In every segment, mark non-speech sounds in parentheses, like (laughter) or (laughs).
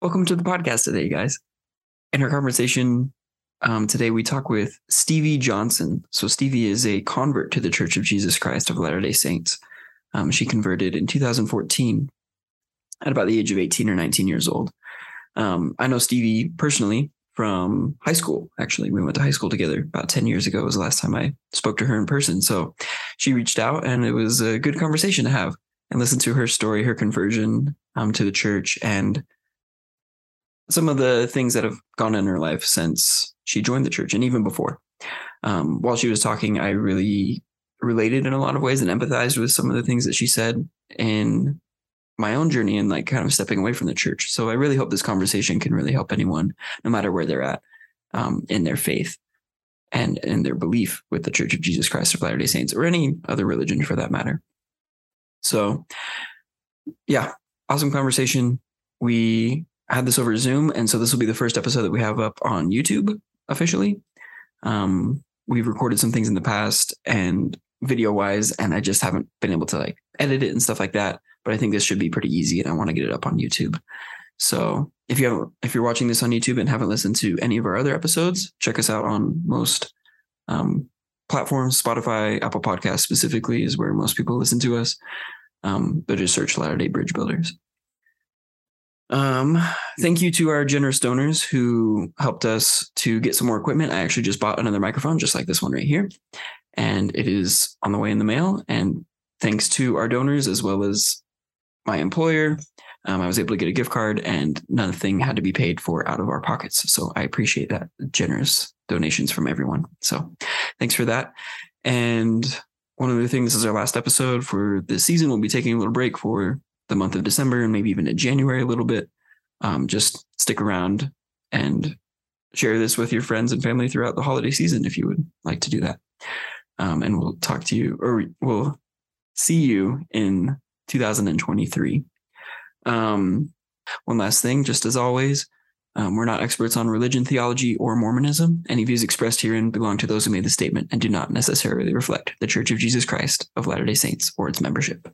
Welcome to the podcast today, guys. In our conversation um, today, we talk with Stevie Johnson. So, Stevie is a convert to the Church of Jesus Christ of Latter day Saints. Um, she converted in 2014 at about the age of 18 or 19 years old. Um, I know Stevie personally from high school. Actually, we went to high school together about 10 years ago, was the last time I spoke to her in person. So, she reached out, and it was a good conversation to have and listen to her story, her conversion um, to the church, and some of the things that have gone in her life since she joined the church and even before. Um, while she was talking, I really related in a lot of ways and empathized with some of the things that she said in my own journey and like kind of stepping away from the church. So I really hope this conversation can really help anyone, no matter where they're at um, in their faith and in their belief with the Church of Jesus Christ of Latter day Saints or any other religion for that matter. So, yeah, awesome conversation. We had this over Zoom, and so this will be the first episode that we have up on YouTube officially. Um, we've recorded some things in the past and video wise, and I just haven't been able to like edit it and stuff like that. But I think this should be pretty easy, and I want to get it up on YouTube. So if you have, if you're watching this on YouTube and haven't listened to any of our other episodes, check us out on most um, platforms. Spotify, Apple Podcasts specifically is where most people listen to us. Um, but just search Latter Day Bridge Builders. Um, thank you to our generous donors who helped us to get some more equipment. I actually just bought another microphone, just like this one right here, and it is on the way in the mail. And thanks to our donors as well as my employer, um, I was able to get a gift card, and nothing had to be paid for out of our pockets. So I appreciate that generous donations from everyone. So thanks for that. And one of the things this is our last episode for this season. We'll be taking a little break for the month of December and maybe even in January a little bit. Um, just stick around and share this with your friends and family throughout the holiday season if you would like to do that. Um, and we'll talk to you or we'll see you in 2023. Um, one last thing, just as always, um, we're not experts on religion, theology, or Mormonism. Any views expressed herein belong to those who made the statement and do not necessarily reflect the Church of Jesus Christ of Latter day Saints or its membership.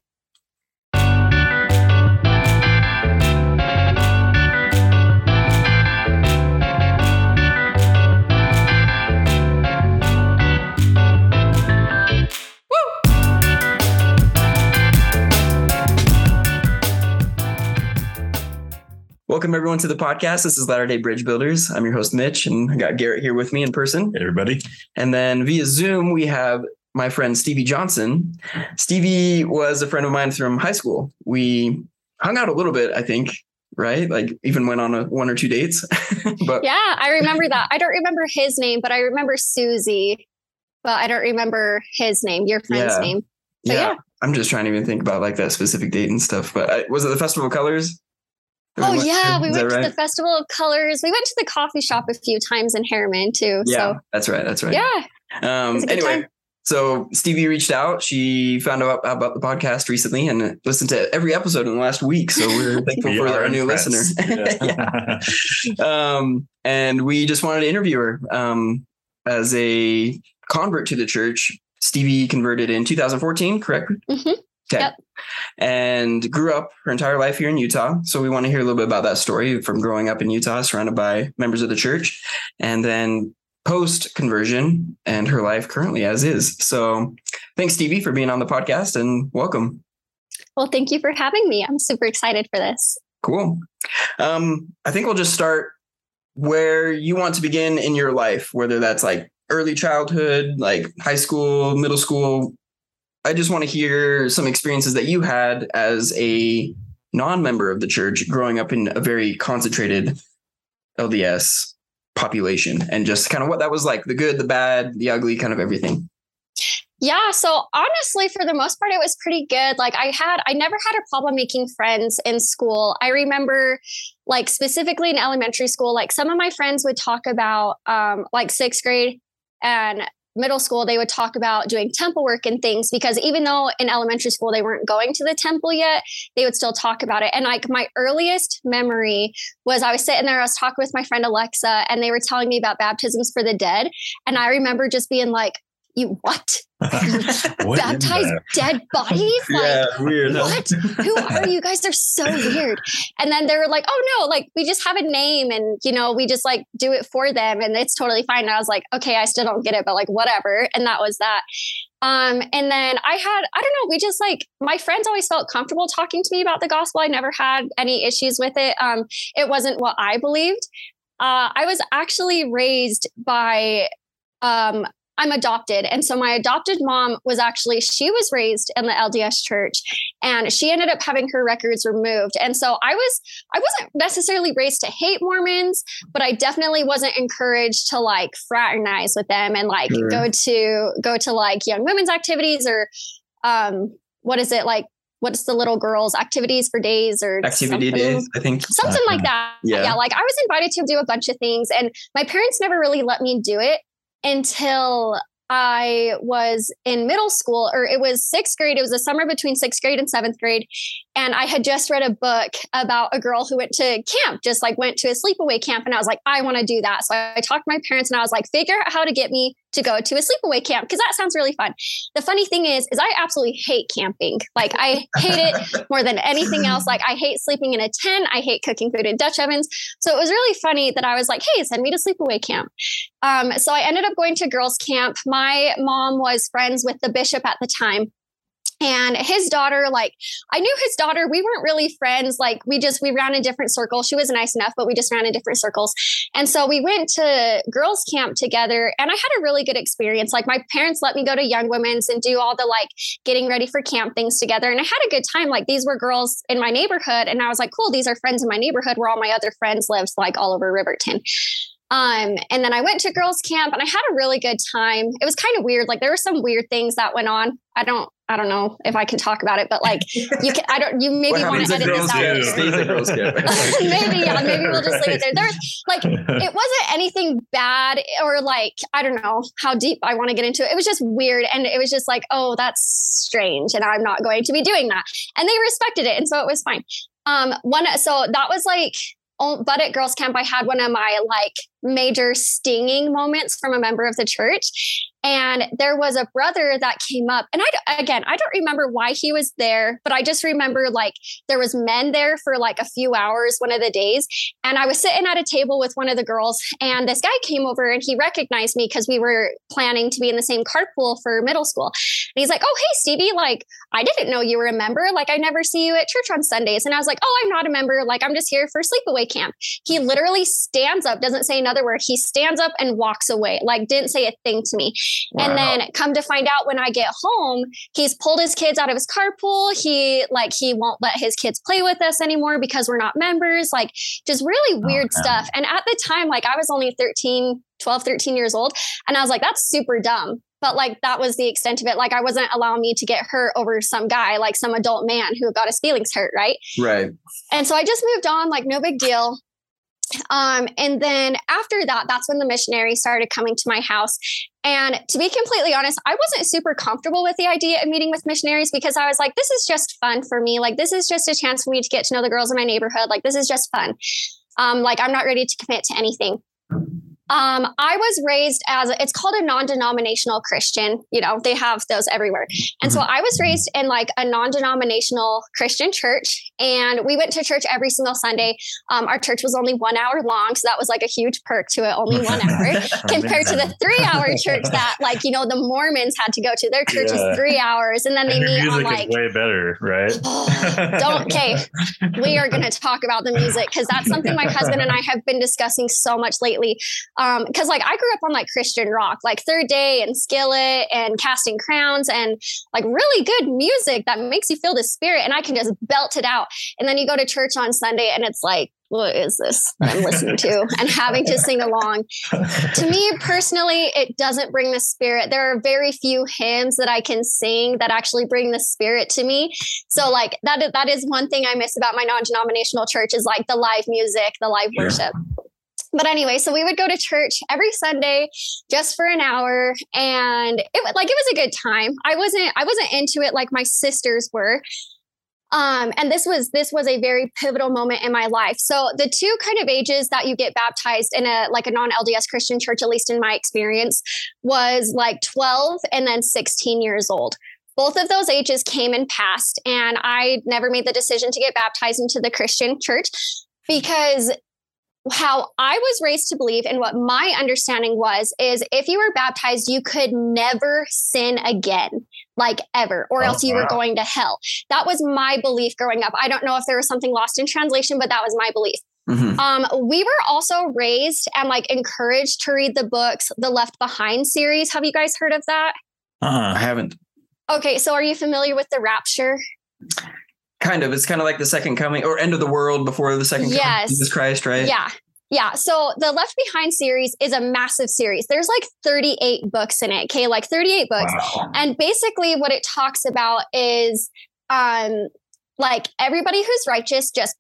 Welcome everyone to the podcast. This is Latter Day Bridge Builders. I'm your host Mitch, and I got Garrett here with me in person. Hey, everybody. And then via Zoom we have my friend Stevie Johnson. Stevie was a friend of mine from high school. We hung out a little bit, I think, right? Like even went on a one or two dates. (laughs) but yeah, I remember that. I don't remember his name, but I remember Susie. But I don't remember his name, your friend's yeah. name. Yeah. yeah. I'm just trying to even think about like that specific date and stuff. But I, was it the Festival of Colors? Oh we yeah, we (laughs) went right? to the Festival of Colors. We went to the coffee shop a few times in Herriman too. Yeah, so. that's right. That's right. Yeah. Um, anyway, time. so Stevie reached out. She found out about the podcast recently and listened to every episode in the last week. So we're (laughs) thankful we for our new listener. (laughs) Yeah. yeah. um, and we just wanted to interview her um, as a convert to the church. Stevie converted in 2014, correct? Mm-hmm. Okay. Yep. And grew up her entire life here in Utah. So we want to hear a little bit about that story from growing up in Utah, surrounded by members of the church, and then post conversion and her life currently as is. So thanks, Stevie, for being on the podcast and welcome. Well, thank you for having me. I'm super excited for this. Cool. Um, I think we'll just start where you want to begin in your life, whether that's like early childhood, like high school, middle school, I just want to hear some experiences that you had as a non-member of the church growing up in a very concentrated LDS population and just kind of what that was like the good the bad the ugly kind of everything. Yeah so honestly for the most part it was pretty good. Like i had i never had a problem making friends in school. I remember like specifically in elementary school like some of my friends would talk about um like sixth grade and middle school, they would talk about doing temple work and things because even though in elementary school they weren't going to the temple yet, they would still talk about it. And like my earliest memory was I was sitting there, I was talking with my friend Alexa, and they were telling me about baptisms for the dead. And I remember just being like, you what? (laughs) what Baptize dead bodies? (laughs) Like, yeah, weird. What? Who are you guys? They're so weird. And then they were like, oh no, like we just have a name and you know, we just like do it for them and it's totally fine. And I was like, okay, I still don't get it, but like whatever. And that was that. Um, and then I had, I don't know, we just like my friends always felt comfortable talking to me about the gospel. I never had any issues with it. Um, it wasn't what I believed. Uh, I was actually raised by um, I'm adopted. And so my adopted mom was actually, she was raised in the LDS church and she ended up having her records removed. And so I was, I wasn't necessarily raised to hate Mormons, but I definitely wasn't encouraged to like fraternize with them and like sure. go to, go to like young women's activities or, um, what is it like what's the little girls activities for days or activity days i think something like that yeah. yeah like i was invited to do a bunch of things and my parents never really let me do it until I was in middle school, or it was sixth grade. It was a summer between sixth grade and seventh grade. And I had just read a book about a girl who went to camp, just like went to a sleepaway camp. And I was like, I want to do that. So I talked to my parents and I was like, figure out how to get me to go to a sleepaway camp because that sounds really fun. The funny thing is, is I absolutely hate camping. Like I hate it (laughs) more than anything else. Like I hate sleeping in a tent. I hate cooking food in Dutch ovens. So it was really funny that I was like, hey, send me to sleepaway camp. Um, so I ended up going to girls camp. My mom was friends with the bishop at the time and his daughter like i knew his daughter we weren't really friends like we just we ran in different circles she was nice enough but we just ran in different circles. And so we went to girls camp together and i had a really good experience. Like my parents let me go to young women's and do all the like getting ready for camp things together and i had a good time. Like these were girls in my neighborhood and i was like cool these are friends in my neighborhood where all my other friends lived like all over riverton um, and then I went to girls camp and I had a really good time. It was kind of weird. Like there were some weird things that went on. I don't, I don't know if I can talk about it, but like you can, I don't, you (laughs) maybe want to edit this out. (laughs) maybe, yeah, maybe we'll just leave it there. There's like, it (laughs) wasn't anything bad or like, I don't know how deep I want to get into it. It was just weird. And it was just like, oh, that's strange. And I'm not going to be doing that. And they respected it. And so it was fine. Um, one, so that was like, Oh, but at girls camp, I had one of my like major stinging moments from a member of the church. And there was a brother that came up, and I again, I don't remember why he was there, but I just remember like there was men there for like a few hours one of the days, and I was sitting at a table with one of the girls, and this guy came over and he recognized me because we were planning to be in the same carpool for middle school. And he's like, "Oh, hey, Stevie, like I didn't know you were a member. Like I never see you at church on Sundays." And I was like, "Oh, I'm not a member. Like I'm just here for sleepaway camp." He literally stands up, doesn't say another word. He stands up and walks away. Like didn't say a thing to me. Wow. And then come to find out when I get home, he's pulled his kids out of his carpool. He like he won't let his kids play with us anymore because we're not members. Like just really oh, weird oh, stuff. And at the time, like I was only 13, 12, 13 years old. And I was like, that's super dumb. But like that was the extent of it. Like I wasn't allowing me to get hurt over some guy, like some adult man who got his feelings hurt, right? Right. And so I just moved on, like no big deal. Um, and then after that, that's when the missionary started coming to my house. And to be completely honest, I wasn't super comfortable with the idea of meeting with missionaries because I was like, this is just fun for me. Like, this is just a chance for me to get to know the girls in my neighborhood. Like, this is just fun. Um, like, I'm not ready to commit to anything. Um, I was raised as a, it's called a non-denominational Christian. You know, they have those everywhere. And so mm-hmm. I was raised in like a non-denominational Christian church, and we went to church every single Sunday. Um, our church was only one hour long, so that was like a huge perk to it, only one hour (laughs) (laughs) compared to the three-hour church that like you know the Mormons had to go to. Their church yeah. is three hours, and then they and meet on like way better, right? don't okay. We are going to talk about the music because that's something my husband and I have been discussing so much lately um Um, because like i grew up on like christian rock like third day and skillet and casting crowns and like really good music that makes you feel the spirit and i can just belt it out and then you go to church on sunday and it's like what is this I'm listening to (laughs) and having to sing along? to me personally, it doesn't bring the spirit. There are very few hymns that I can sing that actually bring the spirit to me. So like that that is one thing I miss about my non-denominational church is like the live music, the live worship. But anyway, so we would go to church every Sunday just for an hour and it like it was a good time. I wasn't I wasn't into it like my sisters were. Um, and this was this was a very pivotal moment in my life. So the two kind of ages that you get baptized in a like a non LDS Christian church, at least in my experience, was like 12 and then 16 years old. Both of those ages came and passed, and I never made the decision to get baptized into the Christian church because how I was raised to believe and what my understanding was is if you were baptized, you could never sin again, like ever, or oh, else you wow. were going to hell. That was my belief growing up. I don't know if there was something lost in translation, but that was my belief. Mm-hmm. Um, we were also raised and like encouraged to read the books, the Left Behind series. Have you guys heard of that? Uh, I haven't. Okay, so are you familiar with the rapture? Kind of. It's kind of like the second coming or end of the world before the second yes. coming Jesus Christ, right? Yeah. Yeah. So the Left Behind series is a massive series. There's like 38 books in it. Okay. Like 38 books. Wow. And basically what it talks about is um like everybody who's righteous just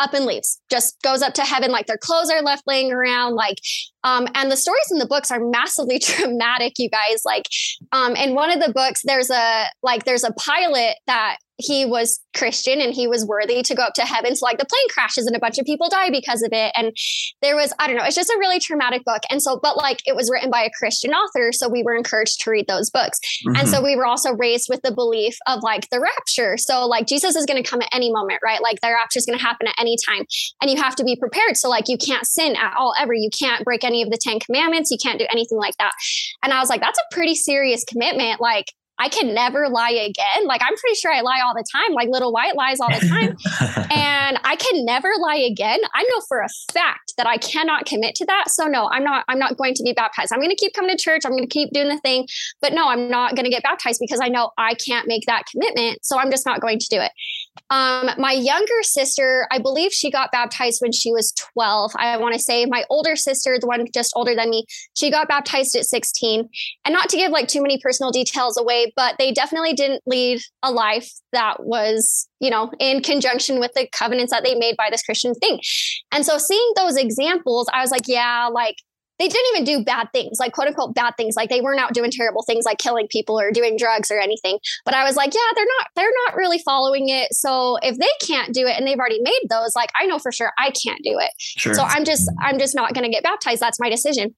up and leaves, just goes up to heaven. Like their clothes are left laying around. Like, um, and the stories in the books are massively (laughs) dramatic, you guys. Like, um, in one of the books, there's a like there's a pilot that he was Christian and he was worthy to go up to heaven. So like the plane crashes and a bunch of people die because of it. And there was, I don't know, it's just a really traumatic book. And so, but like it was written by a Christian author. So we were encouraged to read those books. Mm-hmm. And so mm-hmm. we were also raised with the belief of like the rapture. So like Jesus is going to come at any moment, right? Like the rapture is going to happen at any time. And you have to be prepared. So like you can't sin at all ever. You can't break any of the 10 commandments. You can't do anything like that. And I was like, that's a pretty serious commitment. Like, I can never lie again. Like I'm pretty sure I lie all the time, like little white lies all the time. (laughs) and I can never lie again. I know for a fact that I cannot commit to that. So no, I'm not I'm not going to be baptized. I'm going to keep coming to church. I'm going to keep doing the thing. But no, I'm not going to get baptized because I know I can't make that commitment. So I'm just not going to do it. Um, my younger sister, I believe she got baptized when she was 12. I want to say my older sister, the one just older than me, she got baptized at 16. And not to give like too many personal details away, but they definitely didn't lead a life that was, you know, in conjunction with the covenants that they made by this Christian thing. And so seeing those examples, I was like, yeah, like they didn't even do bad things, like quote unquote bad things. Like they weren't out doing terrible things like killing people or doing drugs or anything. But I was like, yeah, they're not, they're not really following it. So if they can't do it and they've already made those, like I know for sure I can't do it. Sure. So I'm just, I'm just not going to get baptized. That's my decision.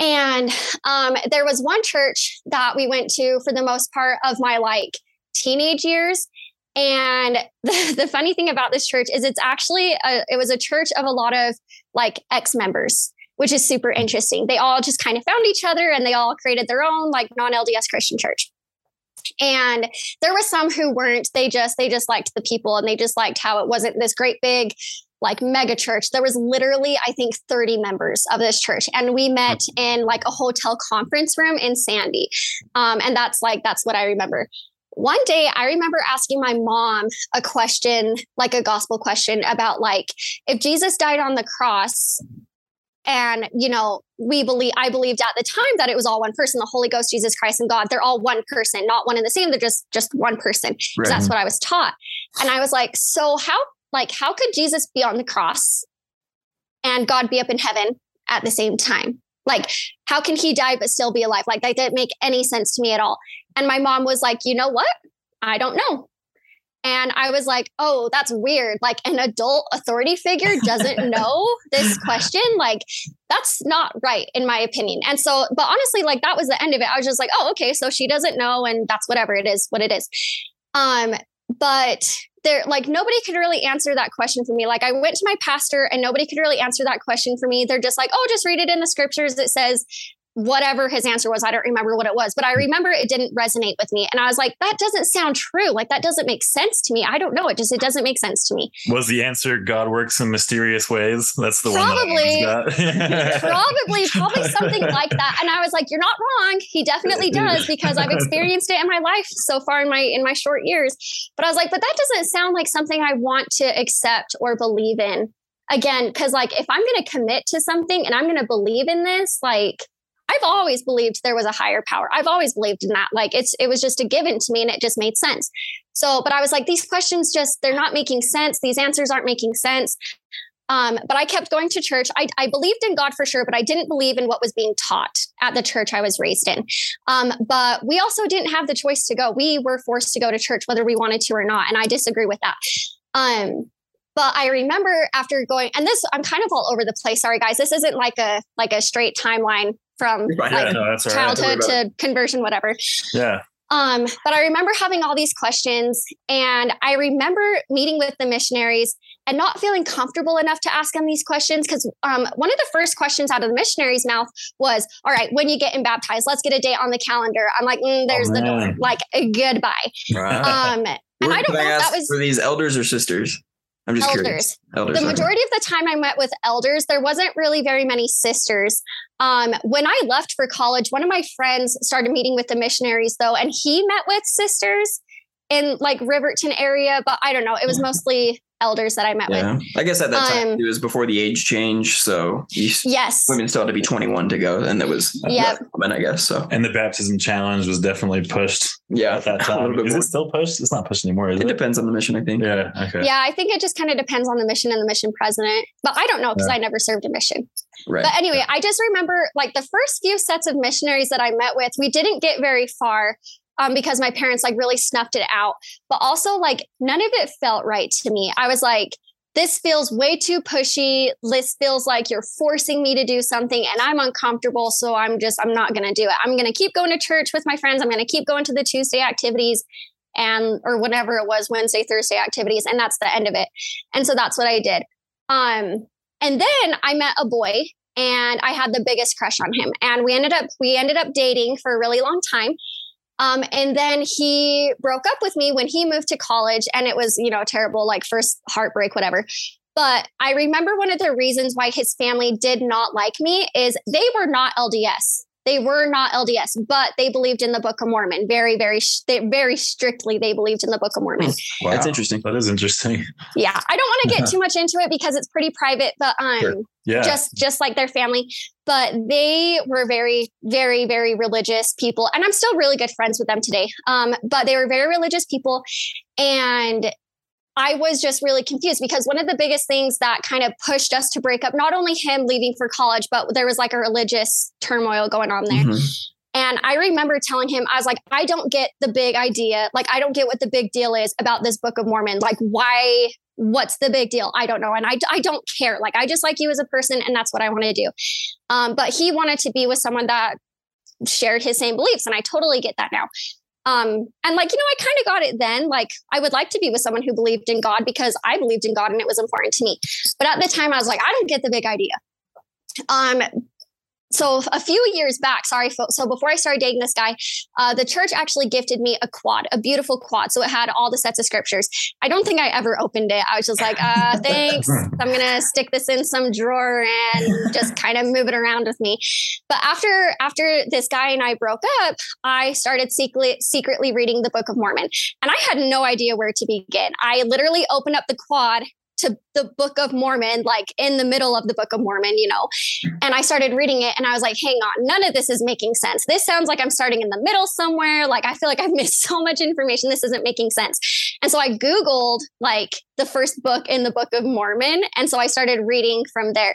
And um, there was one church that we went to for the most part of my like teenage years. And (laughs) the, the funny thing about this church is it's actually a, it was a church of a lot of like ex members which is super interesting. They all just kind of found each other and they all created their own like non LDS Christian church. And there were some who weren't. They just they just liked the people and they just liked how it wasn't this great big like mega church. There was literally, I think, 30 members of this church. And we met in like a hotel conference room in Sandy. Um, and that's like, that's what I remember. One day I remember asking my mom a question, like a gospel question about like, if Jesus died on the cross, and, you know, we believe, I believed at the time that it was all one person, the Holy Ghost, Jesus Christ, and God. They're all one person, not one and the same. They're just, just one person. Right. That's what I was taught. And I was like, so how, like, how could Jesus be on the cross and God be up in heaven at the same time? Like, how can he die but still be alive? Like, that didn't make any sense to me at all. And my mom was like, you know what? I don't know. And I was like, oh, that's weird. Like an adult authority figure doesn't (laughs) know this question. Like, that's not right, in my opinion. And so, but honestly, like that was the end of it. I was just like, oh, okay. So she doesn't know, and that's whatever it is, what it is. Um, but there, like, nobody could really answer that question for me. Like, I went to my pastor and nobody could really answer that question for me. They're just like, oh, just read it in the scriptures. It says, whatever his answer was. I don't remember what it was, but I hmm. remember it didn't resonate with me. And I was like, that doesn't sound true. Like that doesn't make sense to me. I don't know. It just it doesn't make sense to me. Was the answer God works in mysterious ways? That's the probably, one. (laughs) probably, probably something like that. And I was like, you're not wrong. He definitely (laughs) does because I've experienced it in my life so far in my in my short years. But I was like, but that doesn't sound like something I want to accept or believe in. Again, because like if I'm going to commit to something and I'm going to believe in this, like I've always believed there was a higher power. I've always believed in that. Like it's it was just a given to me and it just made sense. So, but I was like, these questions just they're not making sense. These answers aren't making sense. Um, but I kept going to church. I, I believed in God for sure, but I didn't believe in what was being taught at the church I was raised in. Um, but we also didn't have the choice to go. We were forced to go to church whether we wanted to or not. And I disagree with that. Um, but I remember after going, and this I'm kind of all over the place. Sorry, guys. This isn't like a like a straight timeline from (laughs) like yeah, no, that's all right. childhood to conversion, whatever. Yeah. Um, but I remember having all these questions, and I remember meeting with the missionaries and not feeling comfortable enough to ask them these questions because um, one of the first questions out of the missionary's mouth was, "All right, when you getting baptized, let's get a date on the calendar." I'm like, mm, "There's the door, man. like goodbye." Um, and Were- I don't can know if that was were these elders or sisters? I'm just elders. curious. Elders. the okay. majority of the time I met with elders, there wasn't really very many sisters. Um, when I left for college, one of my friends started meeting with the missionaries though, and he met with sisters in like Riverton area, but I don't know. It was mostly elders that I met with. Yeah, I guess at that time Um, it was before the age change, so Yes. women still had to be 21 to go, and that was Yep. women, I guess. So And the baptism challenge was definitely pushed yeah, at that (laughs) time. little bit Is more. it still pushed? It's not pushed anymore, is It it? depends on the mission, I think. Yeah. Okay. Yeah, I think it just kind of depends on the mission and the mission president. But I don't know because I never served a mission. Right. But anyway, I just remember like the first few sets of missionaries that I met with, we didn't get very far um, because my parents like really snuffed it out. But also, like, none of it felt right to me. I was like, this feels way too pushy. This feels like you're forcing me to do something and I'm uncomfortable. So I'm just, I'm not going to do it. I'm going to keep going to church with my friends. I'm going to keep going to the Tuesday activities and, or whatever it was, Wednesday, Thursday activities. And that's the end of it. And so that's what I did. Um, and then I met a boy and I had the biggest crush on him. And we ended up we ended up dating for a really long time. Um, and then he broke up with me when he moved to college, and it was you know terrible, like first heartbreak, whatever. But I remember one of the reasons why his family did not like me is they were not LDS. They were not LDS, but they believed in the Book of Mormon. Very, very, they, very strictly, they believed in the Book of Mormon. (laughs) Wow. That's interesting. That is interesting. (laughs) Yeah, I don't want to get (laughs) too much into it because it's pretty private, but um, Sure. Yeah. just just like their family but they were very very very religious people and i'm still really good friends with them today um, but they were very religious people and i was just really confused because one of the biggest things that kind of pushed us to break up not only him leaving for college but there was like a religious turmoil going on there Mhm. and I remember telling him, I was like, I don't get the big idea. Like, I don't get what the big deal is about this Book of Mormon. Like, why? What's the big deal? I don't know. And I, I don't care. Like, I just like you as a person, and that's what I want to do. Um, but he wanted to be with someone that shared his same beliefs. And I totally get that now. Um, and like, you know, I kind of got it then. Like, I would like to be with someone who believed in God because I believed in God and it was important to me. But at the time, I was like, I don't get the big idea. Um, so a few years back, sorry, so before I started dating this guy, uh, the church actually gifted me a quad, a beautiful quad. So it had all the sets of scriptures. I don't think I ever opened it. I was just like, uh, (laughs) thanks. I'm gonna stick this in some drawer and just kind of move it around with me. But after after this guy and I broke up, I started secretly secretly reading the Book of Mormon, and I had no idea where to begin. I literally opened up the quad to the Book of Mormon, like in the middle of the Book of Mormon, you know. And I started reading it and I was like, hang on, none of this is making sense. This sounds like I'm starting in the middle somewhere. Like I feel like I've (laughs) missed so much information. This isn't making sense. And so I Googled like the first book in the Book of Mormon. And so I started reading from there.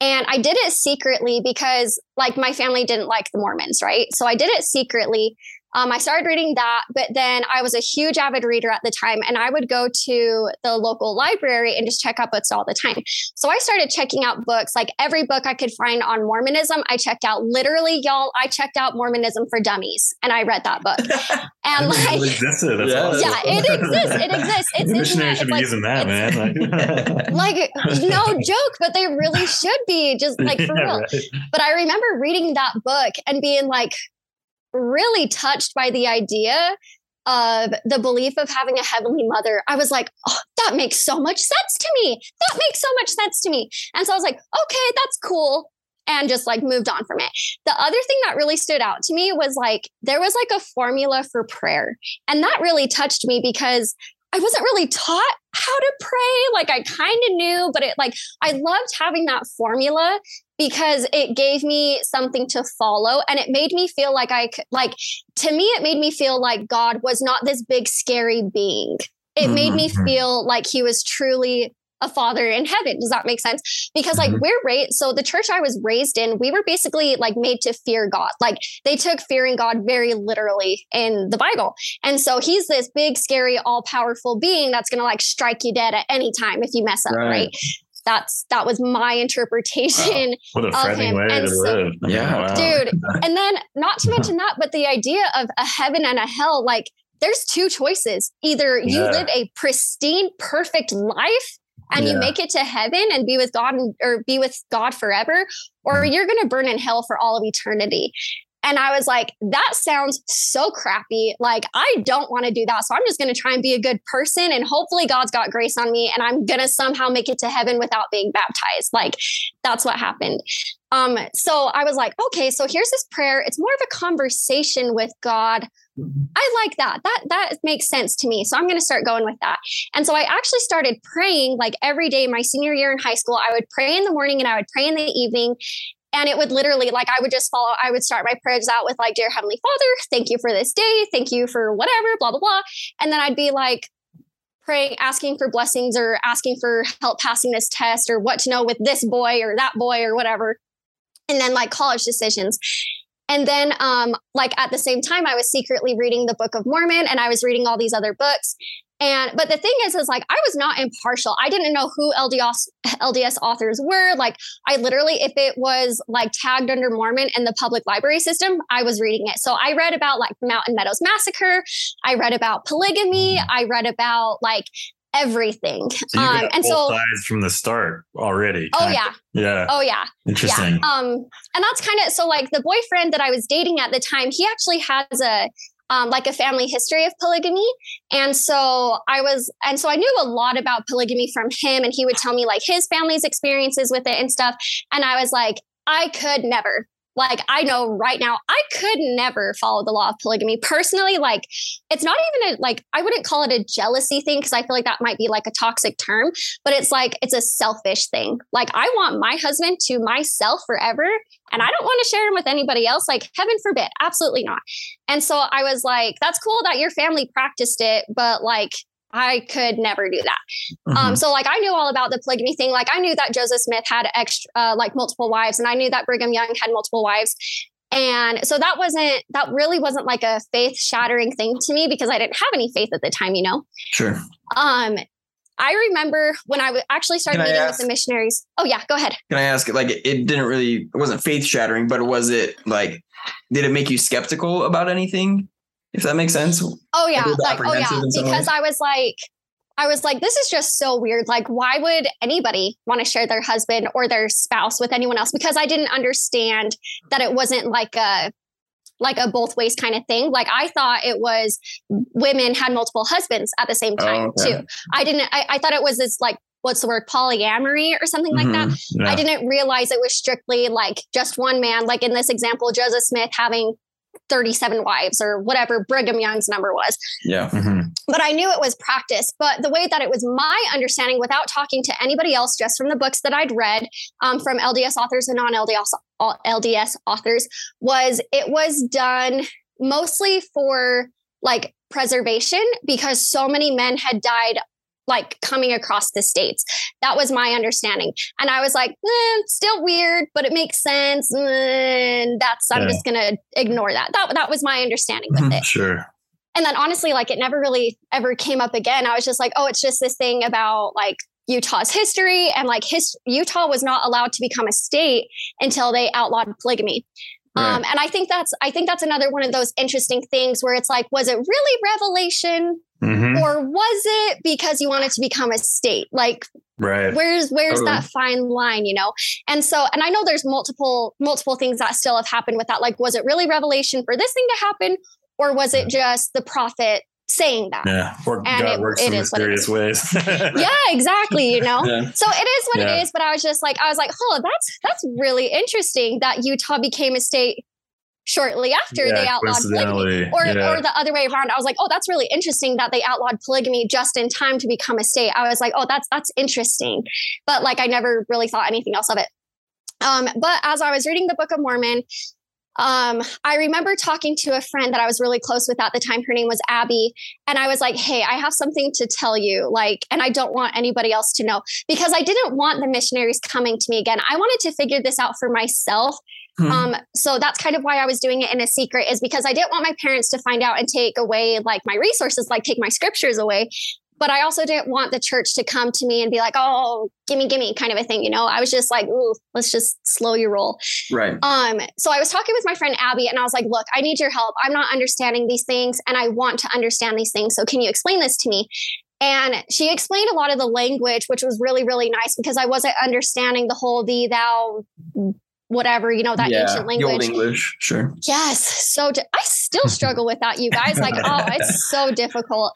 And I did it secretly because like my family didn't like the Mormons, right? So I did it secretly. Um, I started reading that, but then I was a huge avid reader at the time, and I would go to the local library and just check out books all the time. So I started checking out books, like every book I could find on Mormonism. I checked out literally, y'all. I checked out Mormonism for Dummies, and I read that book. (laughs) And It like, existed. That's Yeah. awesome. yeah, it exists. It exists. It's The missionary should It's be like, using that, man. (laughs) (laughs) like no joke, but they really should be just like for Yeah, real. right. But I remember reading that book and being like really touched by the idea of the belief of having a heavenly mother. I was like, oh, that makes so much sense to me. That makes so much sense to me. And so I was like, okay, that's cool. And just like moved on from it. The other thing that really stood out to me was like, there was like a formula for prayer. And that really touched me because I wasn't really taught how to pray. Like I kind of knew, but it like, I loved having that formula because it gave me something to follow and it made me feel like I could, like, to me, it made me feel like God was not this big, scary being. It made me Mhm. feel like he was truly a father in heaven. Does that make sense? Because like Mhm. we're raised, so the church I was raised in, we were basically like made to fear God. Like they took fearing God very literally in the Bible. And so he's this big, scary, all powerful being that's going to like strike you dead at any time if you mess up, Right. right? That's that was my interpretation What a of him. way And to so- live. Yeah. wow. dude (laughs) and then not to mention that but the idea of a heaven and a hell like there's two choices either you Yeah. live a pristine perfect life and Yeah. you make it to heaven and be with god and, or be with god forever or Mhm. you're going to burn in hell for all of eternity and i was like that sounds so crappy like i don't want to do that so i'm just going to try and be a good person and hopefully god's got grace on me and i'm going to somehow make it to heaven without being baptized like that's what happened um, so I was like, okay, so here's this prayer. It's more of a conversation with God. I like that. That that makes sense to me. So I'm going to start going with that. And so I actually started praying like every day my senior year in high school. I would pray in the morning and I would pray in the evening. And it would literally like I would just follow, I would start my prayers out with like, Dear Heavenly Father, thank you for this day. Thank you for whatever, blah, blah, blah. And then I'd be like, praying, asking for blessings or asking for help passing this test or what to know with this boy or that boy or whatever. And then like college decisions. And then um like at the same time I was secretly reading the Book of Mormon and I was reading all these other books. And but the thing is is like I was not impartial. I didn't know who LDS LDS authors were. Like I literally if it was like tagged under Mormon in the public library system, I was reading it. So I read about like Mountain Meadows massacre, I read about polygamy, I read about like everything. So um and so sides from the start already. oh yeah. of. Yeah. Oh yeah. Interesting. Yeah. Um, and that's kind of so like the boyfriend that I was dating at the time, he actually has a um, like a family history of polygamy. And so I was, and so I knew a lot about polygamy from him, and he would tell me like his family's experiences with it and stuff. And I was like, I could never. Like, I know right now, I could never follow the law of polygamy. Personally, like, it's not even a, like, I wouldn't call it a jealousy thing because I feel like that might be like a toxic term, but it's like, it's a selfish thing. Like, I want my husband to myself forever and I don't want to share him with anybody else. Like, heaven forbid, absolutely not. And so I was like, that's cool that your family practiced it, but like, I could never do that. Mhm. Um, so like I knew all about the polygamy thing. Like I knew that Joseph Smith had extra, uh, like multiple wives, and I knew that Brigham Young had multiple wives. And so that wasn't that really wasn't like a faith shattering thing to me because I didn't have any faith at the time, you know. sure. Um, I remember when I actually started meeting with the missionaries. Oh yeah, go ahead. Can I ask? Like, it didn't really, it wasn't faith shattering, but was it like, did it make you skeptical about anything? If that makes sense. Oh yeah, like oh yeah, apprehensive in some because ways? I was like, I was like, this is just so weird. Like, why would anybody want to share their husband or their spouse with anyone else? Because I didn't understand that it wasn't like a like a both ways kind of thing. Like I thought it was women had multiple husbands at the same time Oh, okay. too. I didn't. I, I thought it was this like what's the word polyamory or something like that. Mhm. Yeah. I didn't realize it was strictly like just one man. Like in this example, Joseph Smith having 37 wives or whatever Brigham Young's number was Yeah. Mhm. but I knew it was practice. But the way that it was my understanding, without talking to anybody else, just from the books that I'd read um, from LDS authors and non-LDS LDS authors, was it was done mostly for like preservation because so many men had died like coming across the states. That was my understanding. And i was like eh, still weird but it makes sense. And that's i'm Yeah. just gonna ignore that. That, that was my understanding with Mhm. it. Sure. and then honestly like it never really ever came up again. I was just like oh it's just this thing about like utah's history and like his utah was not allowed to become a state until they outlawed polygamy. Um, and i think that's i think that's another one of those interesting things where it's like was it really revelation hmm or was it because you wanted to become a state like Right. where's where's Totally. that fine line you know and so and i know there's multiple multiple things that still have happened with that like was it really revelation for this thing to happen or was it just the prophet saying that Yeah. Or And God it- works it in is mysterious ways. (laughs) yeah exactly you know Yeah. so it is what Yeah. it is but i was just like i was like oh that's that's really interesting that utah became a state shortly after they outlawed polygamy or, yeah. or the other way around i was like oh that's really interesting that they outlawed polygamy just in time to become a state i was like oh that's that's interesting but like i never really thought anything else of it um, but as i was reading the book of mormon um, I remember talking to a friend that I was really close with at the time. Her name was Abby. And I was like, hey, I have something to tell you. Like, and I don't want anybody else to know because I didn't want the missionaries coming to me again. I wanted to figure this out for myself. Hmm. Um, so that's kind of why I was doing it in a secret, is because I didn't want my parents to find out and take away like my resources, like take my scriptures away but I also didn't want the church to come to me and be like, "Oh, gimme, gimme," kind of a thing. You know, I was just like, "Ooh, let's just slow your roll." Right. Um. So I was talking with my friend Abby, and I was like, "Look, I need your help. I'm not understanding these things, and I want to understand these things. So can you explain this to me?" And she explained a lot of the language, which was really, really nice because I wasn't understanding the whole thee, thou, whatever, you know, that yeah, ancient language. old English, sure. Yes. So di- I still struggle with that, you guys. Like, oh, it's (laughs) so difficult.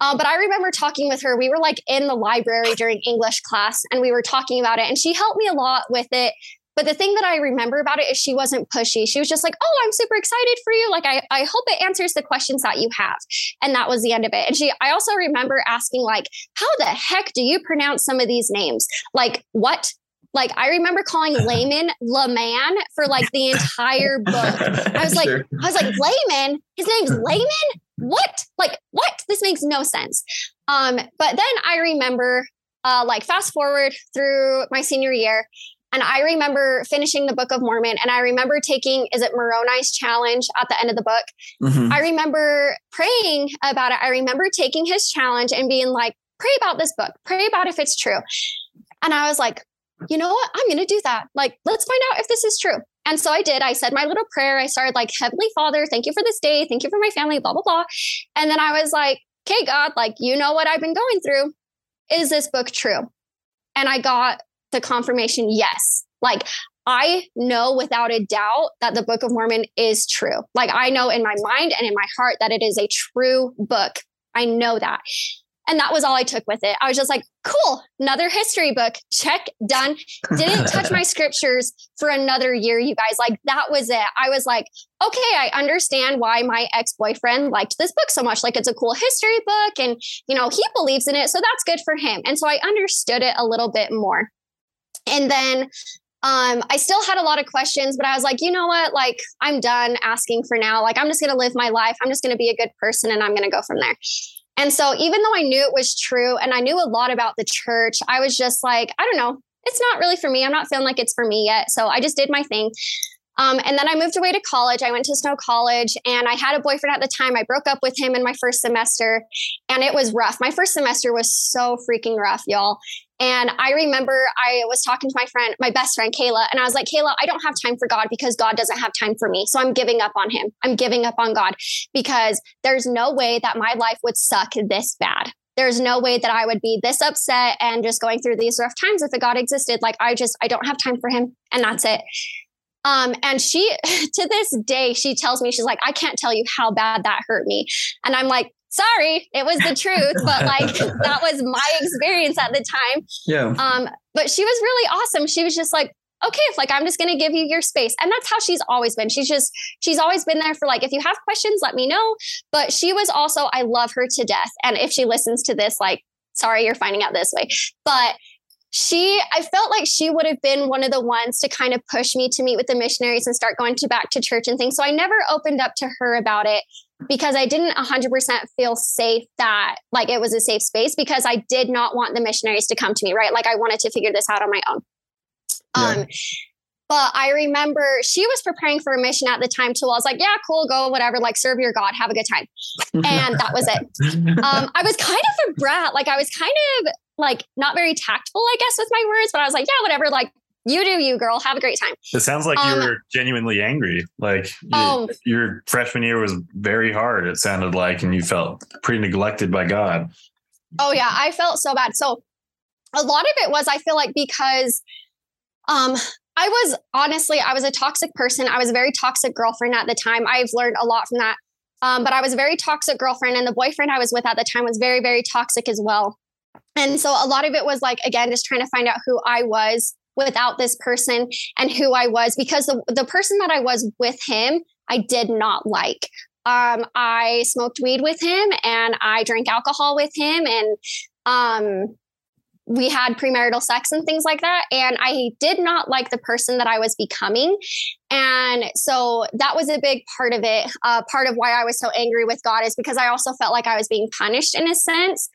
Um, but I remember talking with her. We were like in the library during English class and we were talking about it, and she helped me a lot with it. But the thing that I remember about it is she wasn't pushy. She was just like, Oh, I'm super excited for you. Like, I, I hope it answers the questions that you have. And that was the end of it. And she, I also remember asking, like, how the heck do you pronounce some of these names? Like, what? Like I remember calling (laughs) Layman Laman for like the entire (laughs) book. I was like, sure. I was like, Layman? His name's Layman? What? Like, what? This makes no sense. Um, but then I remember uh like fast forward through my senior year. And I remember finishing the Book of Mormon, and I remember taking, is it Moroni's challenge at the end of the book? Mm-hmm. I remember praying about it. I remember taking his challenge and being like, pray about this book, pray about if it's true. And I was like, you know what? I'm going to do that. Like, let's find out if this is true. And so I did. I said my little prayer. I started like, Heavenly Father, thank you for this day. Thank you for my family, blah, blah, blah. And then I was like, okay, God, like, you know what I've been going through. Is this book true? And I got the confirmation yes. Like, I know without a doubt that the Book of Mormon is true. Like, I know in my mind and in my heart that it is a true book. I know that. And that was all I took with it. I was just like, cool, another history book. Check, done. Didn't touch my (laughs) scriptures for another year, you guys. Like, that was it. I was like, okay, I understand why my ex boyfriend liked this book so much. Like, it's a cool history book and, you know, he believes in it. So that's good for him. And so I understood it a little bit more. And then um, I still had a lot of questions, but I was like, you know what? Like, I'm done asking for now. Like, I'm just going to live my life. I'm just going to be a good person and I'm going to go from there. And so, even though I knew it was true and I knew a lot about the church, I was just like, I don't know, it's not really for me. I'm not feeling like it's for me yet. So, I just did my thing. Um, and then I moved away to college. I went to Snow College and I had a boyfriend at the time. I broke up with him in my first semester and it was rough. My first semester was so freaking rough, y'all. And I remember I was talking to my friend, my best friend, Kayla, and I was like, Kayla, I don't have time for God because God doesn't have time for me. So I'm giving up on him. I'm giving up on God because there's no way that my life would suck this bad. There's no way that I would be this upset and just going through these rough times if a God existed. Like I just, I don't have time for him. And that's it. Um, and she, (laughs) to this day, she tells me, she's like, I can't tell you how bad that hurt me. And I'm like, sorry, it was the truth, but (laughs) like that was my experience at the time. Yeah. Um, but she was really awesome. She was just like, okay, if like I'm just gonna give you your space. And that's how she's always been. She's just, she's always been there for like, if you have questions, let me know. But she was also, I love her to death. And if she listens to this, like, sorry, you're finding out this way. But she i felt like she would have been one of the ones to kind of push me to meet with the missionaries and start going to back to church and things so i never opened up to her about it because I didn't 100% feel safe that like it was a safe space because I did not want the missionaries to come to me, right? Like I wanted to figure this out on my own. Yeah. Um but I remember she was preparing for a mission at the time too. I was like, yeah, cool, go, whatever, like serve your God, have a good time. And that was it. (laughs) Um, I was kind of a brat. Like I was kind of like not very tactful, I guess, with my words, but I was like, yeah, whatever, like you do you girl. Have a great time. It sounds like um, you were genuinely angry. Like oh, your freshman year was very hard it sounded like and you felt pretty neglected by god. Oh yeah i felt so bad. So a lot of it was i feel like because um i was honestly i was a toxic person. I was a very toxic girlfriend at the time. I've learned a lot from that. Um, but i was a very toxic girlfriend and the boyfriend i was with at the time was very very toxic as well. And so a lot of it was like again just trying to find out who i was without this person and who I was because the, the person that I was with him, I did not like. Um, I smoked weed with him and I drank alcohol with him and um, we had premarital sex and things like that. And I did not like the person that I was becoming. And so that was a big part of it. Uh, part of why I was so angry with God is because I also felt like I was being punished in a sense.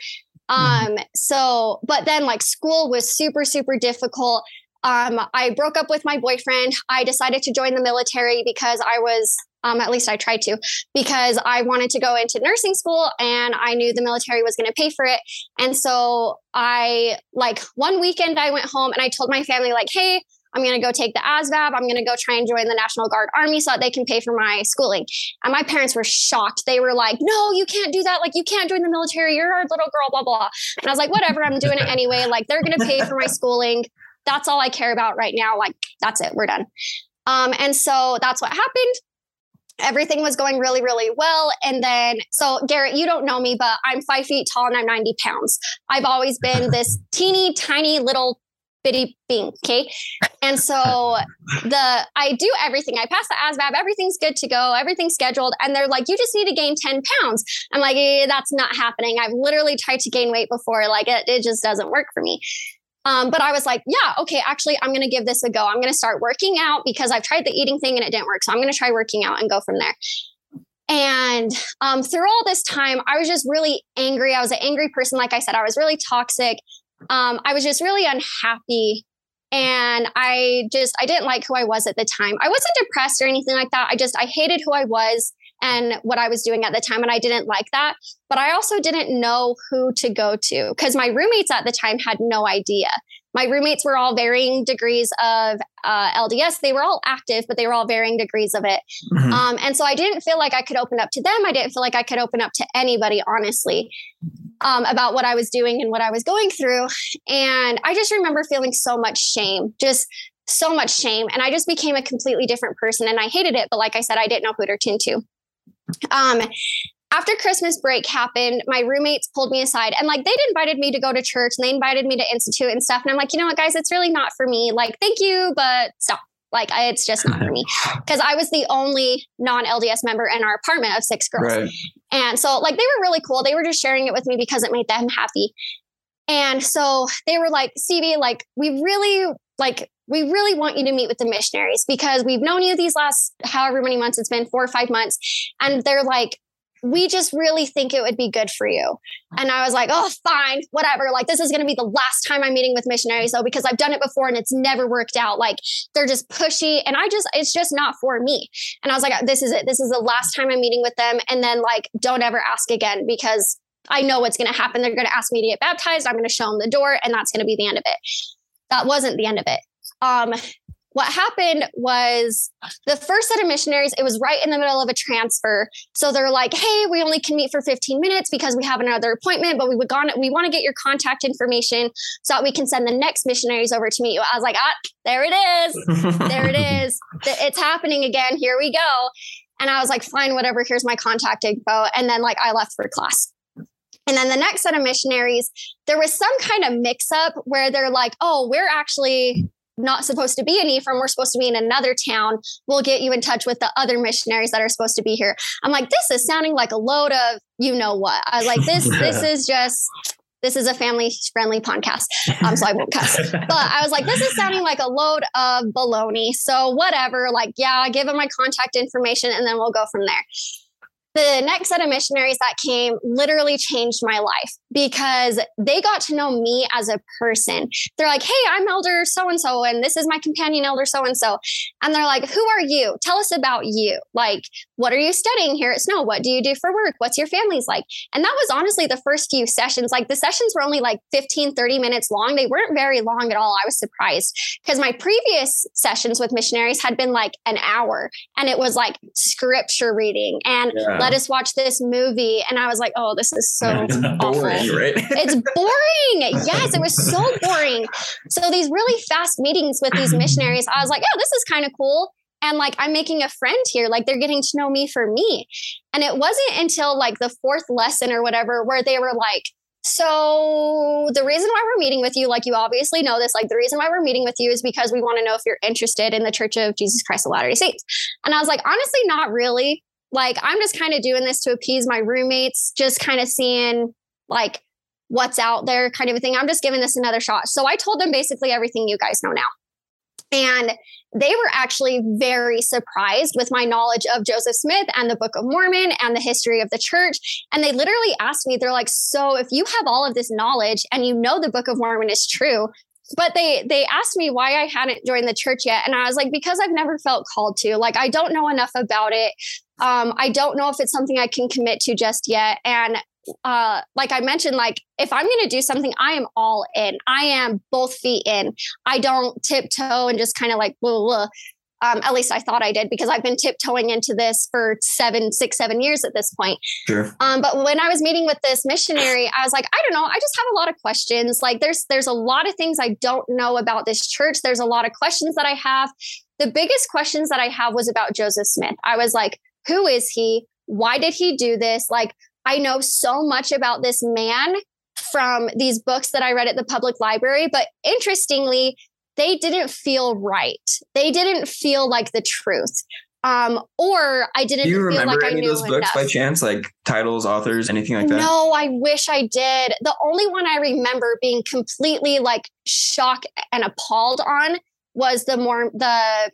Mm-hmm. Um, so, but then like school was super, super difficult. Um, I broke up with my boyfriend. I decided to join the military because I was um, at least I tried to, because I wanted to go into nursing school and I knew the military was going to pay for it. And so I, like, one weekend I went home and I told my family, like, hey, I'm going to go take the ASVAB. I'm going to go try and join the National Guard Army so that they can pay for my schooling. And my parents were shocked. They were like, no, you can't do that. Like, you can't join the military. You're a little girl, blah, blah. And I was like, whatever, I'm doing it (laughs) anyway. Like, they're going to pay for my schooling. That's all I care about right now. Like, that's it. We're done. Um, and so that's what happened everything was going really, really well. And then, so Garrett, you don't know me, but I'm five feet tall and I'm 90 pounds. I've always been (laughs) this teeny tiny little bitty being. Okay. And so the, I do everything. I pass the ASVAB. Everything's good to go. Everything's scheduled. And they're like, you just need to gain 10 pounds. I'm like, eh, that's not happening. I've literally tried to gain weight before. Like it, it just doesn't work for me. Um, but I was like, yeah, okay, actually, I'm going to give this a go. I'm going to start working out because I've tried the eating thing and it didn't work. So I'm going to try working out and go from there. And um, through all this time, I was just really angry. I was an angry person. Like I said, I was really toxic. Um, I was just really unhappy. And I just, I didn't like who I was at the time. I wasn't depressed or anything like that. I just, I hated who I was and what I was doing at the time. And I didn't like that. But I also didn't know who to go to because my roommates at the time had no idea. My roommates were all varying degrees of uh, LDS. They were all active, but they were all varying degrees of it. Mm-hmm. Um, and so I didn't feel like I could open up to them. I didn't feel like I could open up to anybody, honestly, um, about what I was doing and what I was going through. And I just remember feeling so much shame, just so much shame. And I just became a completely different person and I hated it. But like I said, I didn't know who to turn to. Um, after Christmas break happened, my roommates pulled me aside and like they'd invited me to go to church and they invited me to institute and stuff. And I'm like, you know what, guys, it's really not for me. Like, thank you, but stop. Like, I, it's just not for me (laughs) because I was the only non LDS member in our apartment of six girls. Right. And so, like, they were really cool. They were just sharing it with me because it made them happy. And so they were like, Stevie, like, we really, like, we really want you to meet with the missionaries because we've known you these last however many months. It's been four or five months. And they're like we just really think it would be good for you. And i was like oh fine whatever. Like this is going to be the last time i'm meeting with missionaries though because i've done it before and it's never worked out. Like they're just pushy and i just it's just not for me. And i was like this is it. This is the last time i'm meeting with them. And then like don't ever ask again because I know what's going to happen. They're going to ask me to get baptized. I'm going to show them the door, and that's going to be the end of it. That wasn't the end of it um, what happened was the first set of missionaries, it was right in the middle of a transfer. So they're like, hey, we only can meet for 15 minutes because we have another appointment, but we would gone, we want to get your contact information so that we can send the next missionaries over to meet you. I was like, ah, there it is. there it (laughs) is. It's happening again. Here we go. And I was like, fine, whatever. Here's my contact info. And then like I left for class. And then the next set of missionaries, there was some kind of mix up where they're like, oh, we're actually not supposed to be in Ephraim. We're supposed to be in another town. We'll get you in touch with the other missionaries that are supposed to be here. I'm like, this is sounding like a load of you know what. I was like, this, (laughs) this is just this is a family friendly podcast. Um, so I won't cuss. (laughs) But I was like, this is sounding like a load of baloney. So whatever, like, yeah, give them my contact information and then we'll go from there the next set of missionaries that came literally changed my life because they got to know me as a person. They're like, hey, I'm Elder so and so, and this is my companion, Elder so and so. And they're like, who are you? Tell us about you. Like, what are you studying here at Snow? What do you do for work? What's your family's like? And that was honestly the first few sessions. Like, the sessions were only like 15, 30 minutes long. They weren't very long at all. I was surprised because my previous sessions with missionaries had been like an hour and it was like scripture reading and yeah let us watch this movie. And I was like, oh, this is so (laughs) awful. Boring, right? (laughs) it's boring. Yes, it was so boring. So these really fast meetings with these missionaries, I was like, oh, this is kind of cool. And like, I'm making a friend here. Like, they're getting to know me for me. And it wasn't until like the fourth lesson or whatever where they were like, so the reason why we're meeting with you, like you obviously know this, like the reason why we're meeting with you is because we want to know if you're interested in the Church of Jesus Christ of Latter-day Saints. And I was like, honestly, not really like I'm just kind of doing this to appease my roommates, just kind of seeing like what's out there kind of a thing. I'm just giving this another shot. So I told them basically everything you guys know now. And they were actually very surprised with my knowledge of Joseph Smith and the Book of Mormon and the history of the church. And they literally asked me, they're like, So if you have all of this knowledge and you know the Book of Mormon is true, but they they asked me why I hadn't joined the church yet. And I was like because I've never felt called to. Like I don't know enough about it. Um I don't know if it's something I can commit to just yet. And uh like I mentioned like if I'm going to do something I am all in I am both feet in I don't tiptoe and just kind of like blah, blah, um, at least I thought I did because I've been tiptoeing into this for seven, six, seven years at this point. Sure. Um, but when I was meeting with this missionary, I was like, I don't know. I just have a lot of questions. Like there's there's a lot of things I don't know about this church. There's a lot of questions that I have. The biggest questions that I have was about Joseph Smith. I was like, who is he? Why did he do this? Like, I know so much about this man from these books that I read at the public library. But interestingly, they didn't feel right. They didn't feel like the truth. Um, or I didn't. Do you remember like any of those books enough. by chance, like titles, authors, anything like that? No, I wish I did. The only one I remember being completely like shocked and appalled on was the more the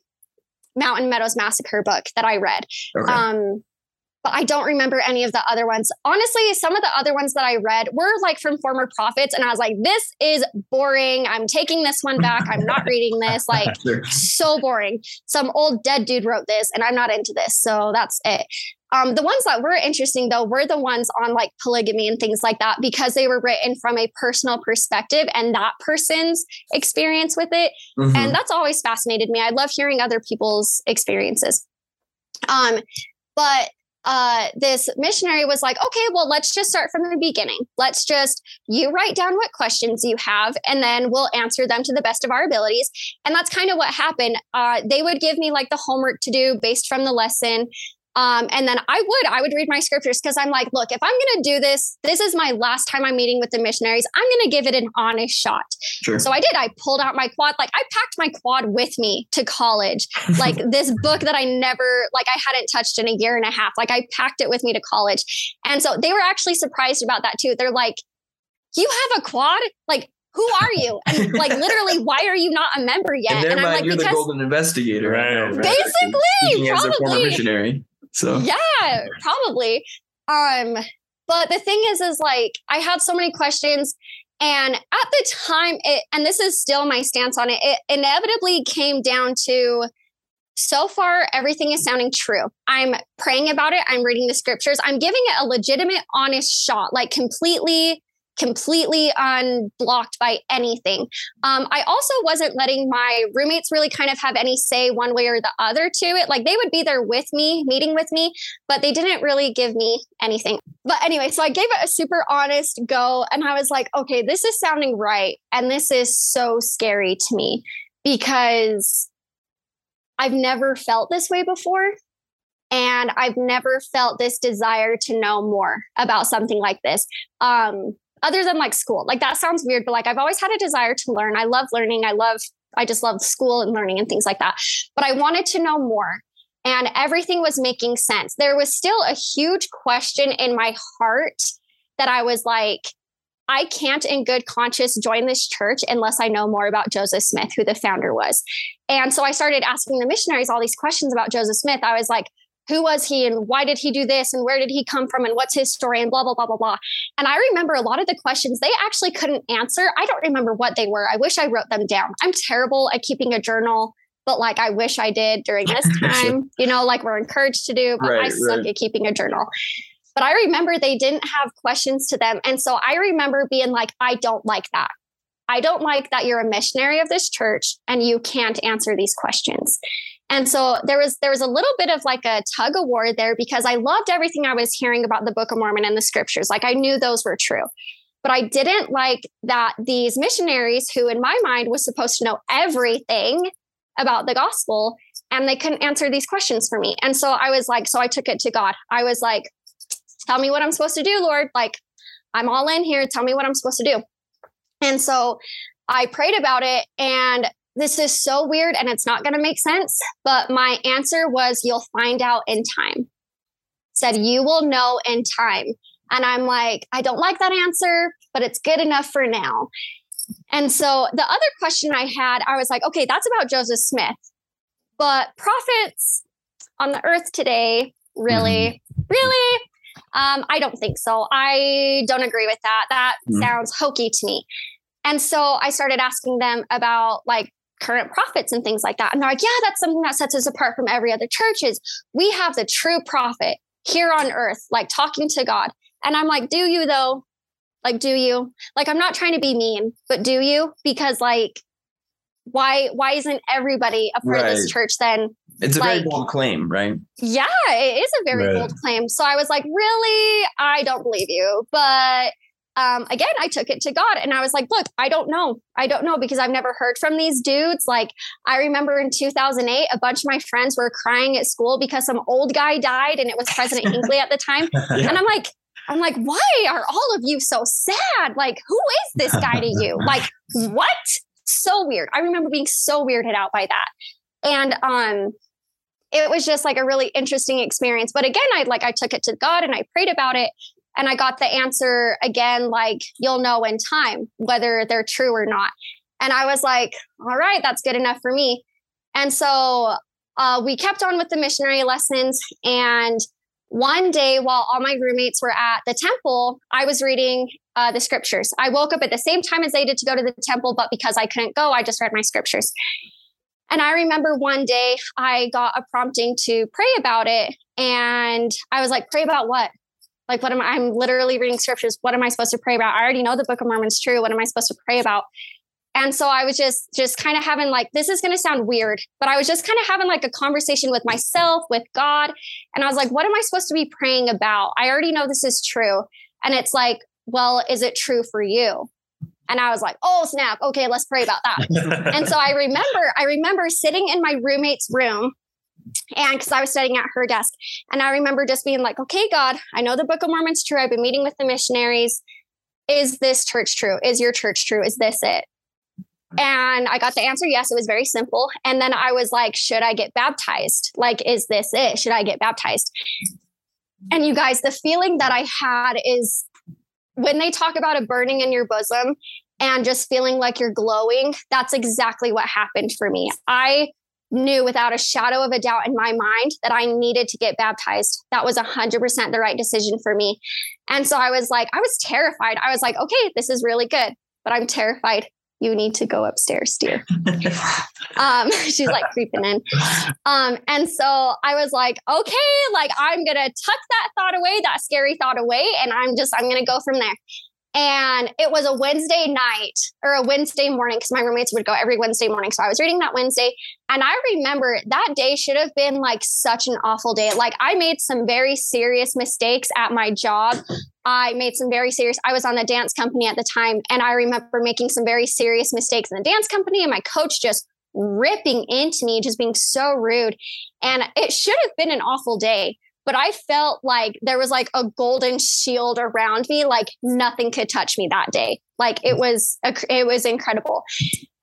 Mountain Meadows Massacre book that I read. Okay. Um, but I don't remember any of the other ones. Honestly, some of the other ones that I read were like from former prophets, and I was like, this is boring. I'm taking this one back. I'm not reading this. (laughs) Like, sure. so boring. Some old dead dude wrote this, and I'm not into this. So that's it. Um, the ones that were interesting though were the ones on like polygamy and things like that because they were written from a personal perspective and that person's experience with it. Mm-hmm. And that's always fascinated me. I love hearing other people's experiences. Um, but uh, this missionary was like, okay, well, let's just start from the beginning. Let's just, you write down what questions you have, and then we'll answer them to the best of our abilities. And that's kind of what happened. Uh, they would give me like the homework to do based from the lesson. Um, and then I would, I would read my scriptures because I'm like, look, if I'm going to do this, this is my last time I'm meeting with the missionaries. I'm going to give it an honest shot. Sure. So I did. I pulled out my quad. Like I packed my quad with me to college. (laughs) Like this book that I never, like I hadn't touched in a year and a half. Like I packed it with me to college. And so they were actually surprised about that too. They're like, you have a quad? Like who are you? And like (laughs) literally, why are you not a member yet? In their and mind, I'm like, you're the golden investigator, right? right. Basically, probably. As a former missionary. So yeah, probably. Um, but the thing is, is like I had so many questions. And at the time, it, and this is still my stance on it, it inevitably came down to so far, everything is sounding true. I'm praying about it. I'm reading the scriptures. I'm giving it a legitimate, honest shot, like completely completely unblocked by anything. Um, I also wasn't letting my roommates really kind of have any say one way or the other to it. Like they would be there with me, meeting with me, but they didn't really give me anything. But anyway, so I gave it a super honest go and I was like, okay, this is sounding right. And this is so scary to me because I've never felt this way before. And I've never felt this desire to know more about something like this. Um, other than like school. Like that sounds weird, but like I've always had a desire to learn. I love learning. I love, I just love school and learning and things like that. But I wanted to know more. And everything was making sense. There was still a huge question in my heart that I was like, I can't in good conscience join this church unless I know more about Joseph Smith, who the founder was. And so I started asking the missionaries all these questions about Joseph Smith. I was like, who was he and why did he do this and where did he come from and what's his story and blah blah blah blah blah. And i remember a lot of the questions they actually couldn't answer. I don't remember what they were. I wish i wrote them down. I'm terrible at keeping a journal but like i wish i did during this (laughs) time you know like we're encouraged to do but right, i suck right. at keeping a journal. But i remember they didn't have questions to them. And so i remember being like i don't like that. I don't like that you're a missionary of this church and you can't answer these questions. And so there was there was a little bit of like a tug of war there because I loved everything I was hearing about the Book of Mormon and the scriptures. Like I knew those were true. But I didn't like that these missionaries who in my mind was supposed to know everything about the gospel and they couldn't answer these questions for me. And so I was like so I took it to God. I was like tell me what I'm supposed to do, Lord. Like I'm all in here. Tell me what I'm supposed to do. And so I prayed about it and this is so weird and it's not going to make sense. But my answer was, you'll find out in time. Said, you will know in time. And I'm like, I don't like that answer. but it's good enough for now. And so the other question I had, I was like, okay, that's about Joseph Smith. But prophets on the earth today, really, mm-hmm. really? Um, I don't think so. I don't agree with that. That mm-hmm. sounds hokey to me. And so I started asking them about like current prophets and things like that. And they're like, yeah, that's something that sets us apart from every other church is we have the true prophet here on earth, like talking to God. And I'm like, do you though? Like, do you? Like, I'm not trying to be mean, but do you? Because like, why why isn't everybody a part right. of this church then? It's a like, very bold claim, right? Yeah, it is a very right. bold claim. So I was like, really? I don't believe you. But um, again, I took it to God and I was like, look, I don't know. I don't know because I've never heard from these dudes. Like, I remember in 2008, a bunch of my friends were crying at school because some old guy died and it was President (laughs) Hinckley at the time. yeah. And I'm like, I'm like, why are all of you so sad? Like, who is this guy to you? (laughs) Like, what? So weird. I remember being so weirded out by that. And um, it was just like a really interesting experience. But again, I like I took it to God and I prayed about it. And I got the answer again, like, you'll know in time whether they're true or not. And I was like, all right, that's good enough for me. And so uh, we kept on with the missionary lessons. And one day, while all my roommates were at the temple, I was reading uh, the scriptures. I woke up at the same time as they did to go to the temple, but because I couldn't go, I just read my scriptures. And I remember one day I got a prompting to pray about it. And I was like, pray about what? Like, what am I? I'm literally reading scriptures. What am I supposed to pray about? I already know the Book of Mormon's true. What am I supposed to pray about? And so I was just, just kind of having like, this is going to sound weird, but I was just kind of having like a conversation with myself, with God. And I was like, what am I supposed to be praying about? I already know this is true. And it's like, well, is it true for you? And I was like, oh snap, okay, let's pray about that. (laughs) and so I remember, I remember sitting in my roommate's room and because I was studying at her desk. And I remember just being like, okay, God, I know the Book of Mormon's true. I've been meeting with the missionaries. Is this church true? Is your church true? Is this it? And I got the answer yes, it was very simple. And then I was like, should I get baptized? Like, is this it? Should I get baptized? And you guys, the feeling that I had is when they talk about a burning in your bosom and just feeling like you're glowing, that's exactly what happened for me. I knew without a shadow of a doubt in my mind that I needed to get baptized. That was 100% the right decision for me. And so I was like, I was terrified. I was like, okay, this is really good, but I'm terrified. You need to go upstairs, dear. (laughs) um, (laughs) she's like creeping in. Um, and so I was like, okay, like I'm gonna tuck that thought away, that scary thought away, and I'm just I'm gonna go from there. And it was a Wednesday night or a Wednesday morning because my roommates would go every Wednesday morning. So I was reading that Wednesday. And I remember that day should have been like such an awful day. Like I made some very serious mistakes at my job. I made some very serious, I was on the dance company at the time. And I remember making some very serious mistakes in the dance company. And my coach just ripping into me, just being so rude. And it should have been an awful day but I felt like there was like a golden shield around me, like nothing could touch me that day. Like it was, it was incredible.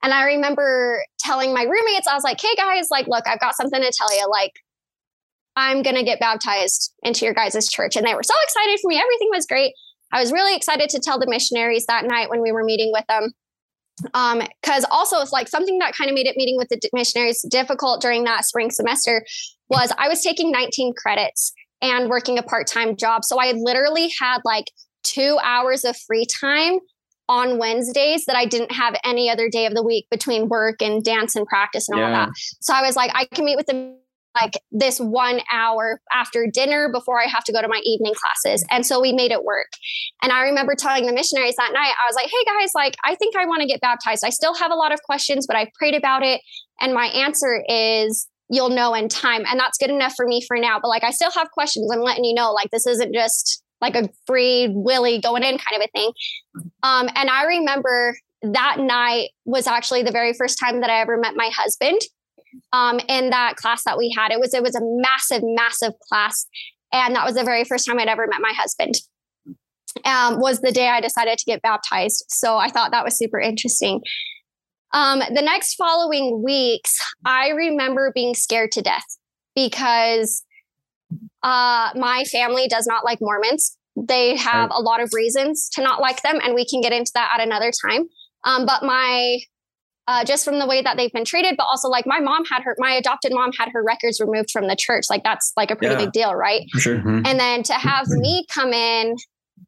And I remember telling my roommates, I was like, "Hey guys, like, look, I've got something to tell you. Like, I'm gonna get baptized into your guys' church." And they were so excited for me. Everything was great. I was really excited to tell the missionaries that night when we were meeting with them. Um, because also it's like something that kind of made it meeting with the missionaries difficult during that spring semester was I was taking 19 credits and working a part-time job. So I literally had like two hours of free time on Wednesdays that I didn't have any other day of the week between work and dance and practice and all that. So I was like, I can meet with them like this one hour after dinner before I have to go to my evening classes. And so we made it work. And I remember telling the missionaries that night, I was like, hey guys, like, I think I want to get baptized. I still have a lot of questions, but I've prayed about it. And my answer is, you'll know in time. And that's good enough for me for now. But like, I still have questions. I'm letting you know, like, this isn't just like a free willy going in kind of a thing. Um, and I remember that night was actually the very first time that I ever met my husband um, in that class that we had. It was it was a massive, massive class, and that was the very first time I'd ever met my husband. Um, was the day I decided to get baptized. So I thought that was super interesting. Um, the next following weeks, I remember being scared to death because uh, my family does not like Mormons. they have a lot of reasons to not like them, and we can get into that at another time. Um, but my uh, just from the way that they've been treated, but also like my mom had her, my adopted mom had her records removed from the church. Like that's like a pretty yeah, big deal, right? Sure. Mm-hmm. And then to have me come in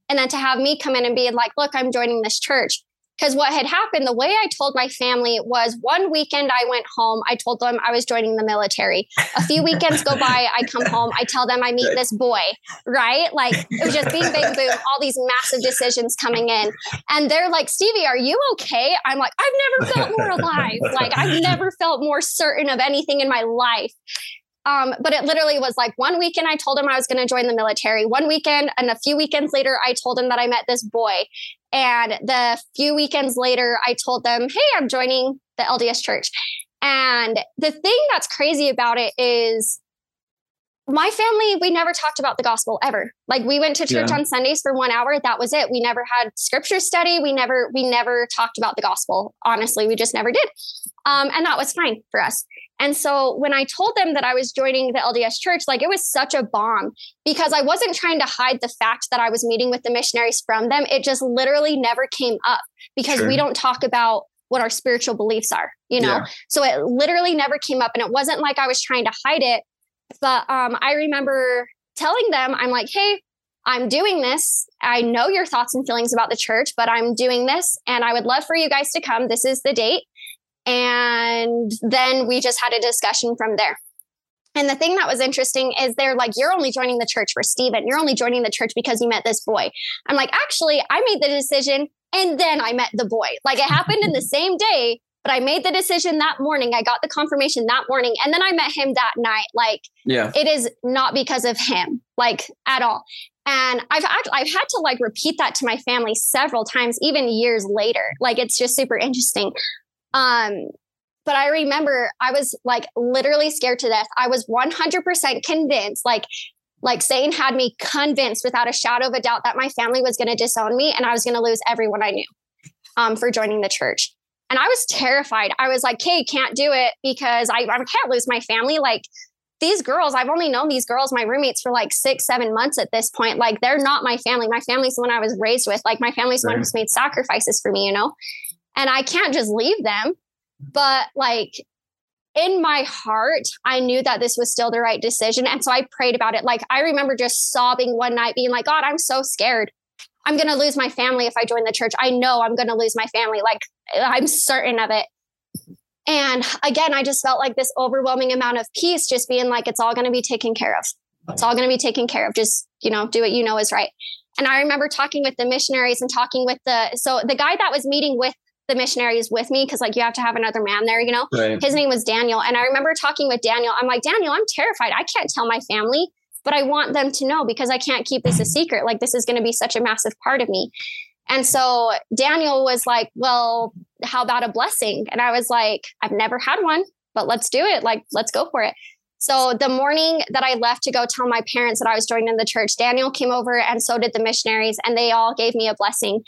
and then to have me come in and be like, look, I'm joining this church. Because what had happened, the way I told my family was one weekend I went home, I told them I was joining the military. A few weekends go by, I come home, I tell them I meet this boy, right? Like it was just being big boom, all these massive decisions coming in. And they're like, Stevie, are you okay? I'm like, I've never felt more alive. Like I've never felt more certain of anything in my life. Um, but it literally was like one weekend I told him I was going to join the military. One weekend, and a few weekends later, I told him that I met this boy. And the few weekends later, I told them, hey, I'm joining the LDS church. And the thing that's crazy about it is my family, we never talked about the gospel ever. Like we went to church yeah. on Sundays for one hour. That was it. We never had scripture study. We never, we never talked about the gospel. Honestly, we just never did. Um, and that was fine for us. And so when I told them that I was joining the LDS church, like it was such a bomb because I wasn't trying to hide the fact that I was meeting with the missionaries from them. It just literally never came up because sure. we don't talk about what our spiritual beliefs are, you know? Yeah. So it literally never came up. And it wasn't like I was trying to hide it. But um, I remember telling them, I'm like, hey, I'm doing this. I know your thoughts and feelings about the church, but I'm doing this and I would love for you guys to come. This is the date. And then we just had a discussion from there. And the thing that was interesting is they're like, you're only joining the church for Stephen. You're only joining the church because you met this boy. I'm like, actually, I made the decision and then I met the boy. Like it happened in the (laughs) same day, but I made the decision that morning. I got the confirmation that morning and then I met him that night. Like, yeah, it is not because of him, like at all. And I've I've had to like repeat that to my family several times, even years later. Like it's just super interesting. Um, but I remember I was like literally scared to death. I was 100% convinced, like, like Satan had me convinced without a shadow of a doubt that my family was going to disown me and I was going to lose everyone I knew um, for joining the church. And I was terrified. I was like, "Hey, can't do it because I, I can't lose my family. Like these girls, I've only known these girls, my roommates, for like six, seven months at this point. Like they're not my family. My family's the one I was raised with. Like my family's the one who's made sacrifices for me, you know? And I can't just leave them. But like in my heart, I knew that this was still the right decision. And so I prayed about it. Like I remember just sobbing one night, being like, God, I'm so scared. I'm going to lose my family if I join the church. I know I'm going to lose my family. Like I'm certain of it. And again, I just felt like this overwhelming amount of peace, just being like, it's all going to be taken care of. It's all going to be taken care of. Just, you know, do what you know is right. And I remember talking with the missionaries and talking with the, so the guy that was meeting with the missionaries with me because like you have to have another man there, you know. Right. His name was Daniel, and I remember talking with Daniel. I'm like, Daniel, I'm terrified. I can't tell my family, but I want them to know because I can't keep this a secret. Like this is going to be such a massive part of me. And so Daniel was like, Well, how about a blessing? And I was like, I've never had one, but let's do it. Like, let's go for it. So the morning that I left to go tell my parents that I was joining the church, Daniel came over and so did the missionaries, and they all gave me a blessing.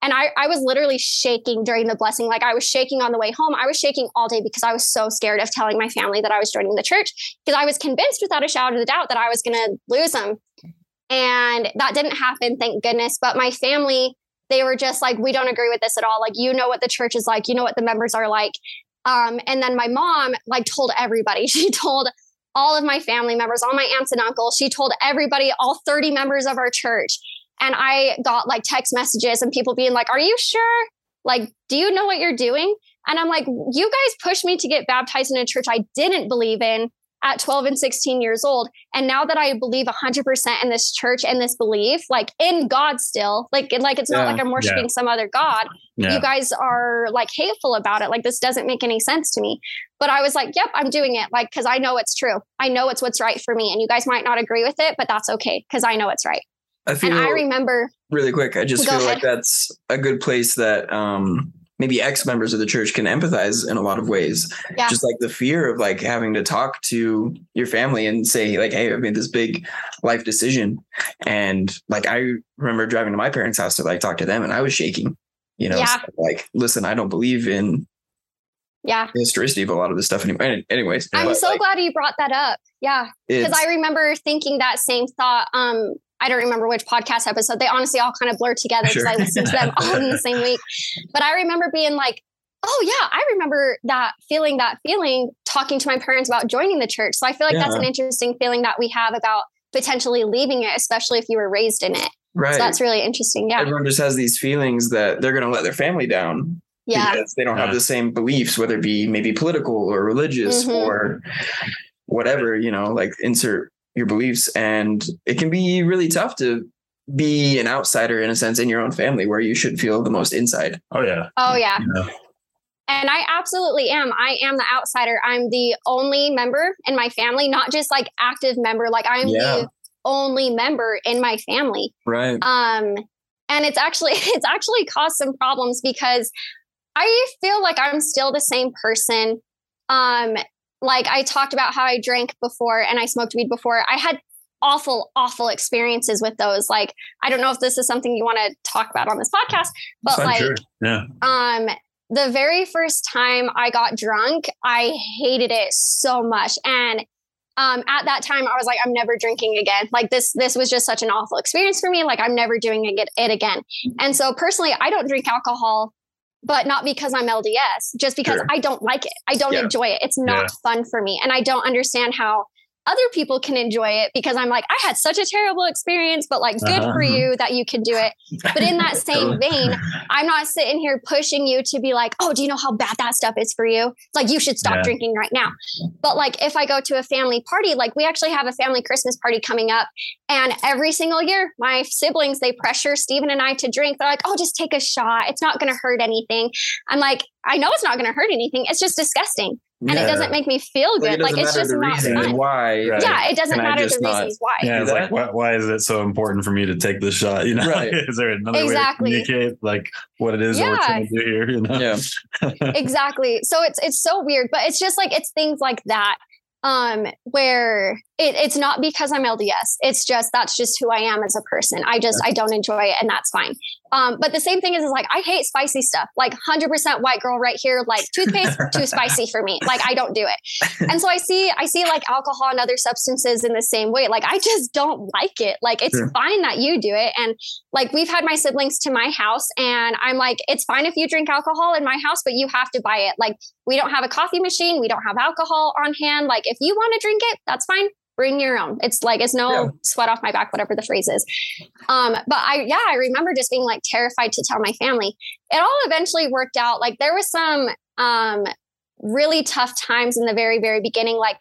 And I, I was literally shaking during the blessing. Like I was shaking on the way home. I was shaking all day because I was so scared of telling my family that I was joining the church because I was convinced without a shadow of a doubt that I was going to lose them. And that didn't happen, thank goodness. But my family, they were just like, we don't agree with this at all. Like, you know what the church is like, you know what the members are like. Um, and then my mom, like, told everybody. (laughs) She told all of my family members, all my aunts and uncles. She told everybody, all 30 members of our church. And I got like text messages and people being like, Are you sure? Like, do you know what you're doing? And I'm like, You guys pushed me to get baptized in a church I didn't believe in at 12 and 16 years old. And now that I believe 100% in this church and this belief, like in God still, like, like it's not like I'm worshiping yeah. some other God. Yeah. You guys are like hateful about it. Like, this doesn't make any sense to me. But I was like, yep, I'm doing it. Like, cause I know it's true. I know it's what's right for me. And you guys might not agree with it, but that's okay. Cause I know it's right. I feel and I remember really quick. I just feel ahead. like that's a good place that um, maybe ex members of the church can empathize in a lot of ways. Yeah. Just like the fear of like having to talk to your family and say like, "Hey, I made this big life decision," and like I remember driving to my parents' house to like talk to them, and I was shaking. You know, yeah. so, like, listen, I don't believe in yeah the historicity of a lot of this stuff anyway anyways i'm so like, glad you brought that up yeah because i remember thinking that same thought um I don't remember which podcast episode. They honestly all kind of blur together because sure. I listened to them all in the (laughs) same week. But I remember being like, oh yeah, I remember that feeling, that feeling talking to my parents about joining the church. So I feel like yeah. that's an interesting feeling that we have about potentially leaving it, especially if you were raised in it. Right. So that's really interesting. Yeah. Everyone just has these feelings that they're going to let their family down. Yeah. Because they don't have the same beliefs, whether it be maybe political or religious mm-hmm. or whatever, you know, like insert your beliefs. And it can be really tough to be an outsider in a sense in your own family where you should feel the most inside. Oh, yeah. Oh, yeah. yeah. And I absolutely am. I am the outsider. I'm the only member in my family, not just like active member. Like I'm yeah. the only member in my family. Right. Um, and it's actually (laughs) it's actually caused some problems because I feel like I'm still the same person. Um, like I talked about how I drank before and I smoked weed before. I had awful, awful experiences with those. Like, I don't know if this is something you want to talk about on this podcast, but like, sure. yeah. Um, the very first time I got drunk, I hated it so much. And um, at that time, I was like, I'm never drinking again. Like this, this was just such an awful experience for me. Like I'm never doing it again. And so personally, I don't drink alcohol but not because I'm LDS, just because sure. I don't like it. I don't yeah. enjoy it. It's not yeah. fun for me. And I don't understand how other people can enjoy it because I'm like, I had such a terrible experience, but like, good uh-huh. for you that you can do it. But in that (laughs) same vein, I'm not sitting here pushing you to be like, oh, do you know how bad that stuff is for you? It's like, you should stop yeah. drinking right now. But like, if I go to a family party, like, we actually have a family Christmas party coming up. And every single year, my siblings, they pressure Stephen and I to drink. They're like, oh, just take a shot. It's not going to hurt anything. I'm like, I know it's not going to hurt anything. It's just disgusting and yeah. it doesn't make me feel good. Like, like it's just not fun. Why? Right. Yeah, it doesn't Can matter the not, reasons why. Yeah, it's like why, why, is it so important for me to take this shot? You know, right. (laughs) is there another exactly. way to communicate like what it is yeah. we're trying to do here? You know, yeah, (laughs) exactly. So it's it's so weird, but it's just like it's things like that um where it, it's not because i'm lds it's just that's just who i am as a person. I just i don't enjoy it and that's fine. Um but the same thing is, is like i hate spicy stuff. Like 100% white girl right here like toothpaste (laughs) too spicy for me. Like i don't do it. And so i see i see like alcohol and other substances in the same way. Like i just don't like it. Like it's sure. fine that you do it. And like we've had my siblings to my house and i'm like it's fine if you drink alcohol in my house but you have to buy it. Like we don't have a coffee machine. We don't have alcohol on hand. Like if you want to drink it that's fine bring your own. It's like it's no yeah. sweat off my back, whatever the phrase is. Um, but I yeah, I remember just being like terrified to tell my family. It all eventually worked out. Like there was some um really tough times in the very very beginning like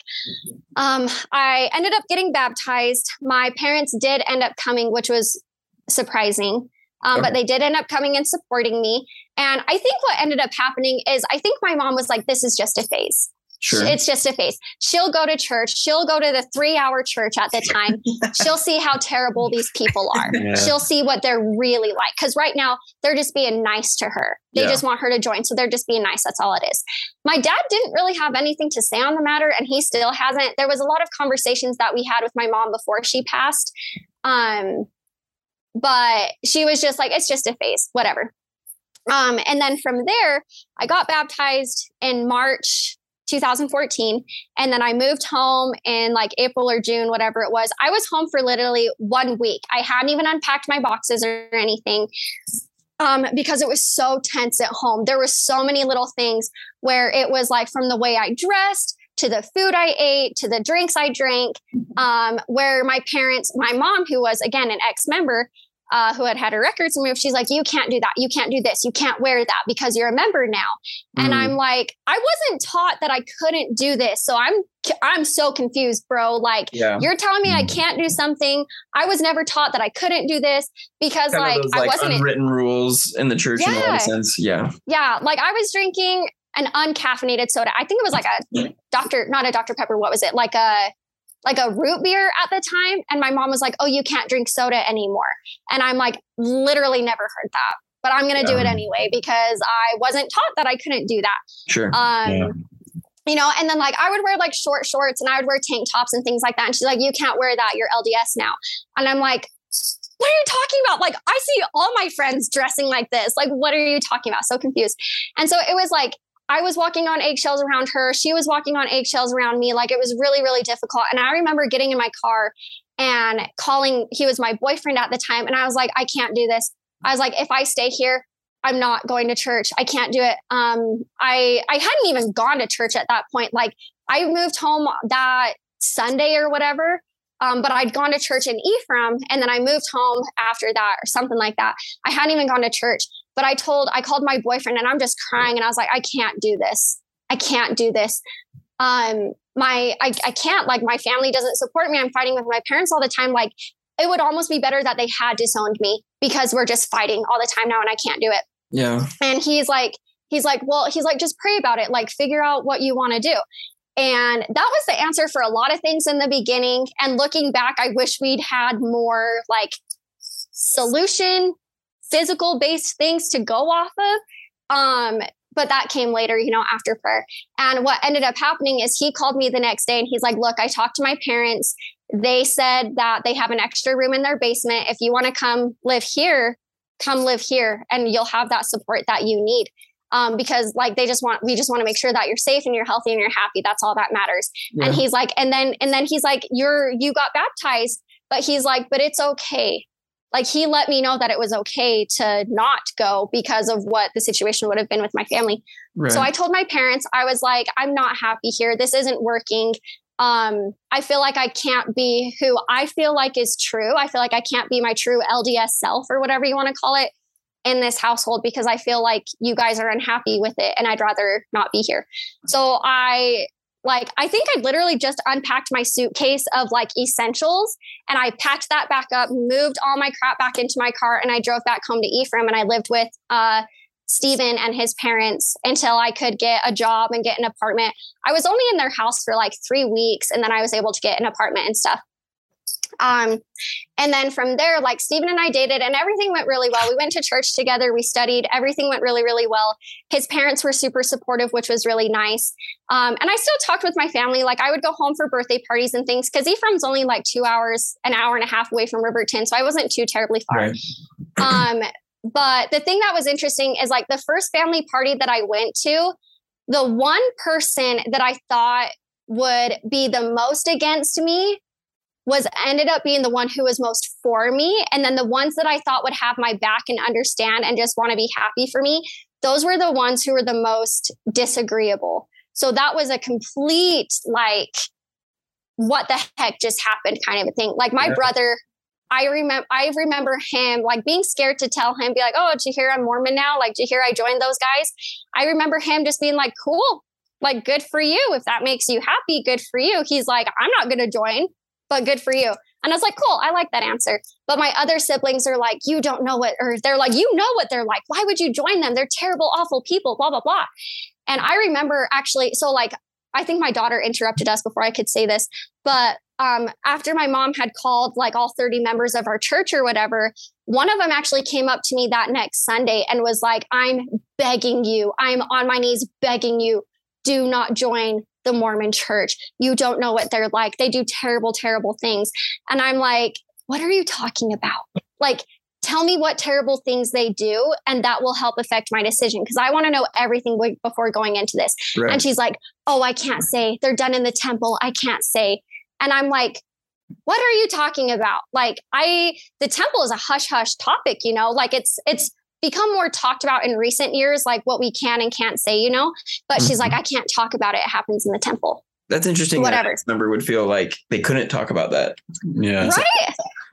um i ended up getting baptized my parents did end up coming which was surprising um, okay. but they did end up coming and supporting me and i think what ended up happening is i think my mom was like this is just a phase Sure. It's just a phase. She'll go to church. She'll go to the three hour church at the time. (laughs) She'll see how terrible these people are. Yeah. She'll see what they're really like. Because right now, they're just being nice to her. They yeah. just want her to join. So they're just being nice. That's all it is. My dad didn't really have anything to say on the matter, and he still hasn't. There was a lot of conversations that we had with my mom before she passed. Um, but she was just like, it's just a phase, whatever. Um, and then from there, I got baptized in March 2014 and then i moved home in like april or june whatever it was. I was home for literally one week. I hadn't even unpacked my boxes or anything um, because it was so tense at home. There were so many little things where it was like from the way i dressed to the food I ate, to the drinks I drank, um, where my parents, my mom, who was again an ex member, uh, who had had her records removed, she's like, you can't do that. You can't do this. You can't wear that because you're a member now. Mm. And I'm like, I wasn't taught that I couldn't do this. So I'm, I'm so confused, bro. Like yeah. you're telling me mm. I can't do something. I was never taught that I couldn't do this because kind like, those, like, I wasn't unwritten rules in the church yeah. in one sense. Yeah. Yeah. Like I was drinking an uncaffeinated soda. I think it was like a Dr. not a Dr. Pepper. What was it? Like a like a root beer at the time. And my mom was like, Oh, you can't drink soda anymore. And I'm like, literally never heard that. But I'm to yeah. do it anyway because I wasn't taught that I couldn't do that. Sure. Um, yeah. You know, and then like I would wear like short shorts and I would wear tank tops and things like that. And she's like, You can't wear that. You're LDS now. And I'm like, what are you talking about? Like, I see all my friends dressing like this. Like, what are you talking about? So confused. And so it was like, I was walking on eggshells around her. She was walking on eggshells around me. Like it was really, really difficult. And I remember getting in my car and calling, he was my boyfriend at the time. And I was like, I can't do this. I was like, if I stay here, I'm not going to church. I can't do it. Um, I I hadn't even gone to church at that point. Like I moved home that Sunday or whatever. Um, but I'd gone to church in Ephraim and then I moved home after that or something like that. I hadn't even gone to church, but I told, I called my boyfriend and I'm just crying and I was like, I can't do this. I can't do this. Um, my, I, I can't, like, my family doesn't support me. I'm fighting with my parents all the time. Like, it would almost be better that they had disowned me because we're just fighting all the time now and I can't do it. Yeah. And he's like, he's like, well, he's like, just pray about it, like figure out what you want to do. And that was the answer for a lot of things in the beginning. And looking back, I wish we'd had more like solution, physical based things to go off of. Um, but that came later, you know, after prayer. And what ended up happening is he called me the next day and he's like, Look, I talked to my parents. They said that they have an extra room in their basement. If you want to come live here, come live here and you'll have that support that you need um, because like they just want we just want to make sure that you're safe and you're healthy and you're happy that's all that matters yeah. and he's like and then and then he's like you're you got baptized but he's like but it's okay like he let me know that it was okay to not go because of what the situation would have been with my family right. so i told my parents i was like i'm not happy here this isn't working um, I feel like I can't be who I feel like is true. I feel like I can't be my true LDS self or whatever you want to call it in this household because I feel like you guys are unhappy with it and I'd rather not be here. So I like I think I literally just unpacked my suitcase of like essentials and I packed that back up, moved all my crap back into my car and I drove back home to Ephraim and I lived with uh Stephen and his parents until I could get a job and get an apartment. I was only in their house for like 3 weeks and then I was able to get an apartment and stuff. Um, and then from there, like Stephen and I dated, and everything went really well. We went to church together, we studied, everything went really, really well. His parents were super supportive, which was really nice. Um, and I still talked with my family. Like I would go home for birthday parties and things because Ephraim's only like two hours, an hour and a half away from Riverton. So I wasn't too terribly far. Right. um, but the thing that was interesting is like the first family party that I went to, the one person that I thought would be the most against me was ended up being the one who was most for me. And then the ones that I thought would have my back and understand and just want to be happy for me, those were the ones who were the most disagreeable. So that was a complete, like, what the heck just happened kind of a thing. Like, my yeah. brother, I remember I remember him like being scared to tell him, be like, oh, did you hear I'm Mormon now? Like, did you hear I joined those guys? I remember him just being like, cool, like good for you. If that makes you happy, good for you. He's like, I'm not gonna join but good for you. And I was like, cool, I like that answer. But my other siblings are like, you don't know what, or they're like, you know what they're like. Why would you join them? They're terrible, awful people, blah, blah, blah. And I remember actually, so like, I think my daughter interrupted us before I could say this, but um, after my mom had called like all 30 members of our church or whatever, one of them actually came up to me that next Sunday and was like, I'm begging you, I'm on my knees begging you, do not join the Mormon church. You don't know what they're like. They do terrible, terrible things. And I'm like, what are you talking about? Like, tell me what terrible things they do, and that will help affect my decision because I want to know everything before going into this. Right. And she's like, oh, I can't say. They're done in the temple. I can't say. And I'm like, what are you talking about? Like, I, the temple is a hush hush topic, you know, like it's, it's, become more talked about in recent years, like what we can and can't say, you know. But mm-hmm. she's like, mm-hmm. I can't talk about it. It happens in the temple. That's interesting. Whatever. That member would feel like they couldn't talk about that. Yeah. Right.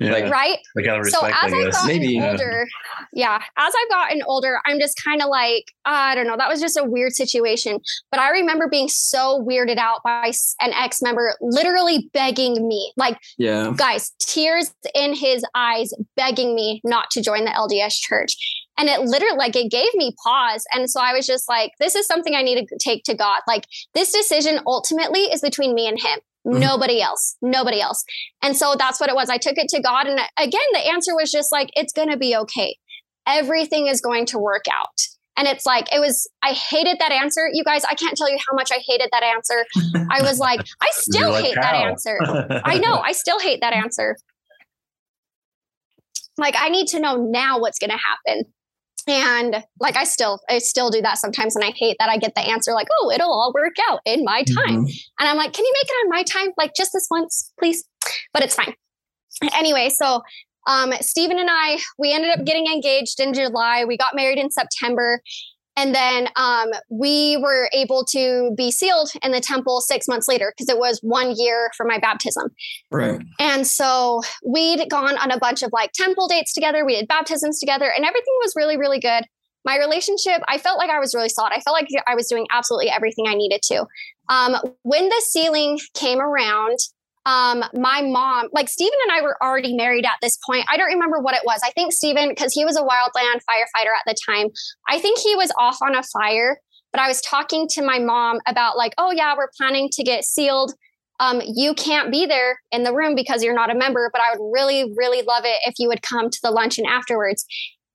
Yeah. Like, right. Respect, so as I've gotten Maybe, older, yeah. yeah, as I've gotten older, I'm just kind of like, I don't know. That was just a weird situation. But I remember being so weirded out by an ex member literally begging me, like, yeah, guys, tears in his eyes, begging me not to join the LDS church. And it literally, like, it gave me pause. And so I was just like, this is something I need to take to God. Like, this decision ultimately is between me and him. Mm-hmm. Nobody else, nobody else. And so that's what it was. I took it to God. And again, the answer was just like, it's going to be okay. Everything is going to work out. And it's like, it was, I hated that answer. You guys, I can't tell you how much I hated that answer. I was like, (laughs) I still like, hate how? that answer. (laughs) I know, I still hate that answer. Like, I need to know now what's going to happen and like i still i still do that sometimes and i hate that i get the answer like oh it'll all work out in my time mm-hmm. and i'm like can you make it on my time like just this once please but it's fine anyway, so um, Stephen and I, we ended up getting engaged in July. We got married in September. And then um, we were able to be sealed in the temple six months later because it was one year for my baptism. Right. And so we'd gone on a bunch of like temple dates together. We had baptisms together, and everything was really, really good. My relationship, I felt like I was really solid. I felt like I was doing absolutely everything I needed to. Um, when the sealing came around, um, my mom, like Stephen and I were already married at this point. I don't remember what it was. I think Stephen, because he was a wildland firefighter at the time, I think he was off on a fire. But I was talking to my mom about, like, oh, yeah, we're planning to get sealed. Um, you can't be there in the room because you're not a member, but I would really, really love it if you would come to the luncheon afterwards.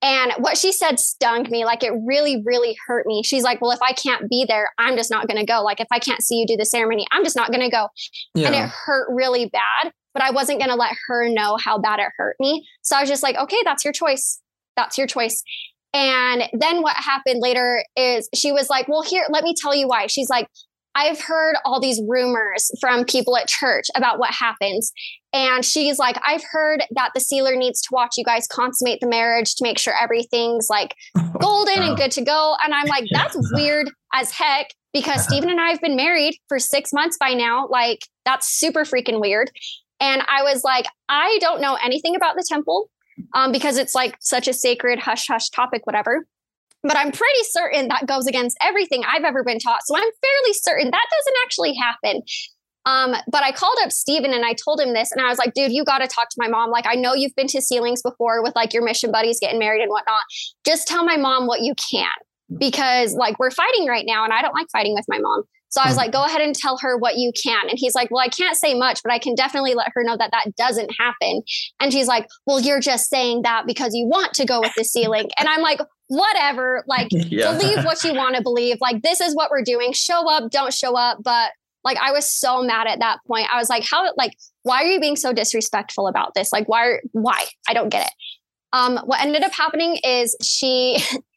And what she said stung me. Like it really, really hurt me. She's like, Well, if I can't be there, I'm just not going to go. Like if I can't see you do the ceremony, I'm just not going to go. Yeah. And it hurt really bad, but I wasn't going to let her know how bad it hurt me. So I was just like, Okay, that's your choice. That's your choice. And then what happened later is she was like, Well, here, let me tell you why. She's like, I've heard all these rumors from people at church about what happens. And she's like, I've heard that the sealer needs to watch you guys consummate the marriage to make sure everything's like (laughs) golden and good to go. And I'm like, that's weird as heck because Stephen and I have been married for six months by now. Like, that's super freaking weird. And I was like, I don't know anything about the temple um, because it's like such a sacred hush hush topic, whatever. But I'm pretty certain that goes against everything I've ever been taught. So I'm fairly certain that doesn't actually happen. Um, but I called up Stephen and I told him this, and I was like, dude, you got to talk to my mom. Like, I know you've been to sealings before with like your mission buddies getting married and whatnot. Just tell my mom what you can because like we're fighting right now, and I don't like fighting with my mom. So I was like, go ahead and tell her what you can. And he's like, well, I can't say much, but I can definitely let her know that that doesn't happen. And she's like, well, you're just saying that because you want to go with the sealing. And I'm like, whatever, like (laughs) yeah. believe what you want to believe. Like, this is what we're doing. Show up, don't show up. But like I was so mad at that point. I was like, how like why are you being so disrespectful about this? Like why why? I don't get it. Um what ended up happening is she (laughs)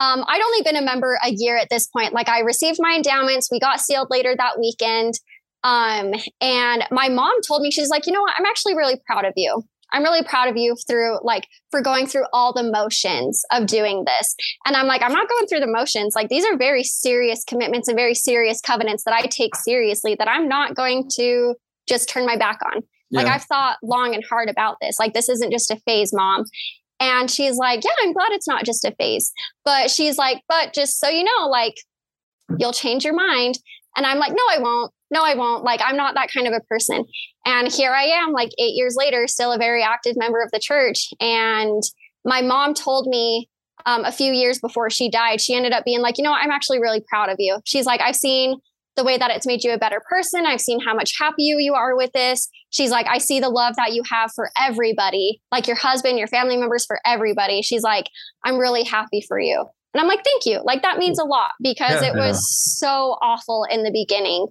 um I'd only been a member a year at this point. Like I received my endowments, we got sealed later that weekend. Um and my mom told me she's like, "You know what? I'm actually really proud of you." I'm really proud of you through like for going through all the motions of doing this. And I'm like, I'm not going through the motions. Like these are very serious commitments and very serious covenants that I take seriously that I'm not going to just turn my back on. Yeah. Like I've thought long and hard about this. Like this isn't just a phase, mom. And she's like, Yeah, I'm glad it's not just a phase. But she's like, But just so you know, like you'll change your mind. And I'm like, No, I won't no, I won't. Like, I'm not that kind of a person. And here I am, like eight years later, still a very active member of the church. And my mom told me um, a few years before she died, she ended up being like, you know, I'm actually really proud of you. She's like, I've seen the way that it's made you a better person. I've seen how much happier you are with this. She's like, I see the love that you have for everybody, like your husband, your family members, for everybody. She's like, I'm really happy for you. And I'm like, thank you. Like that means a lot because yeah, it was yeah. so awful in the beginning.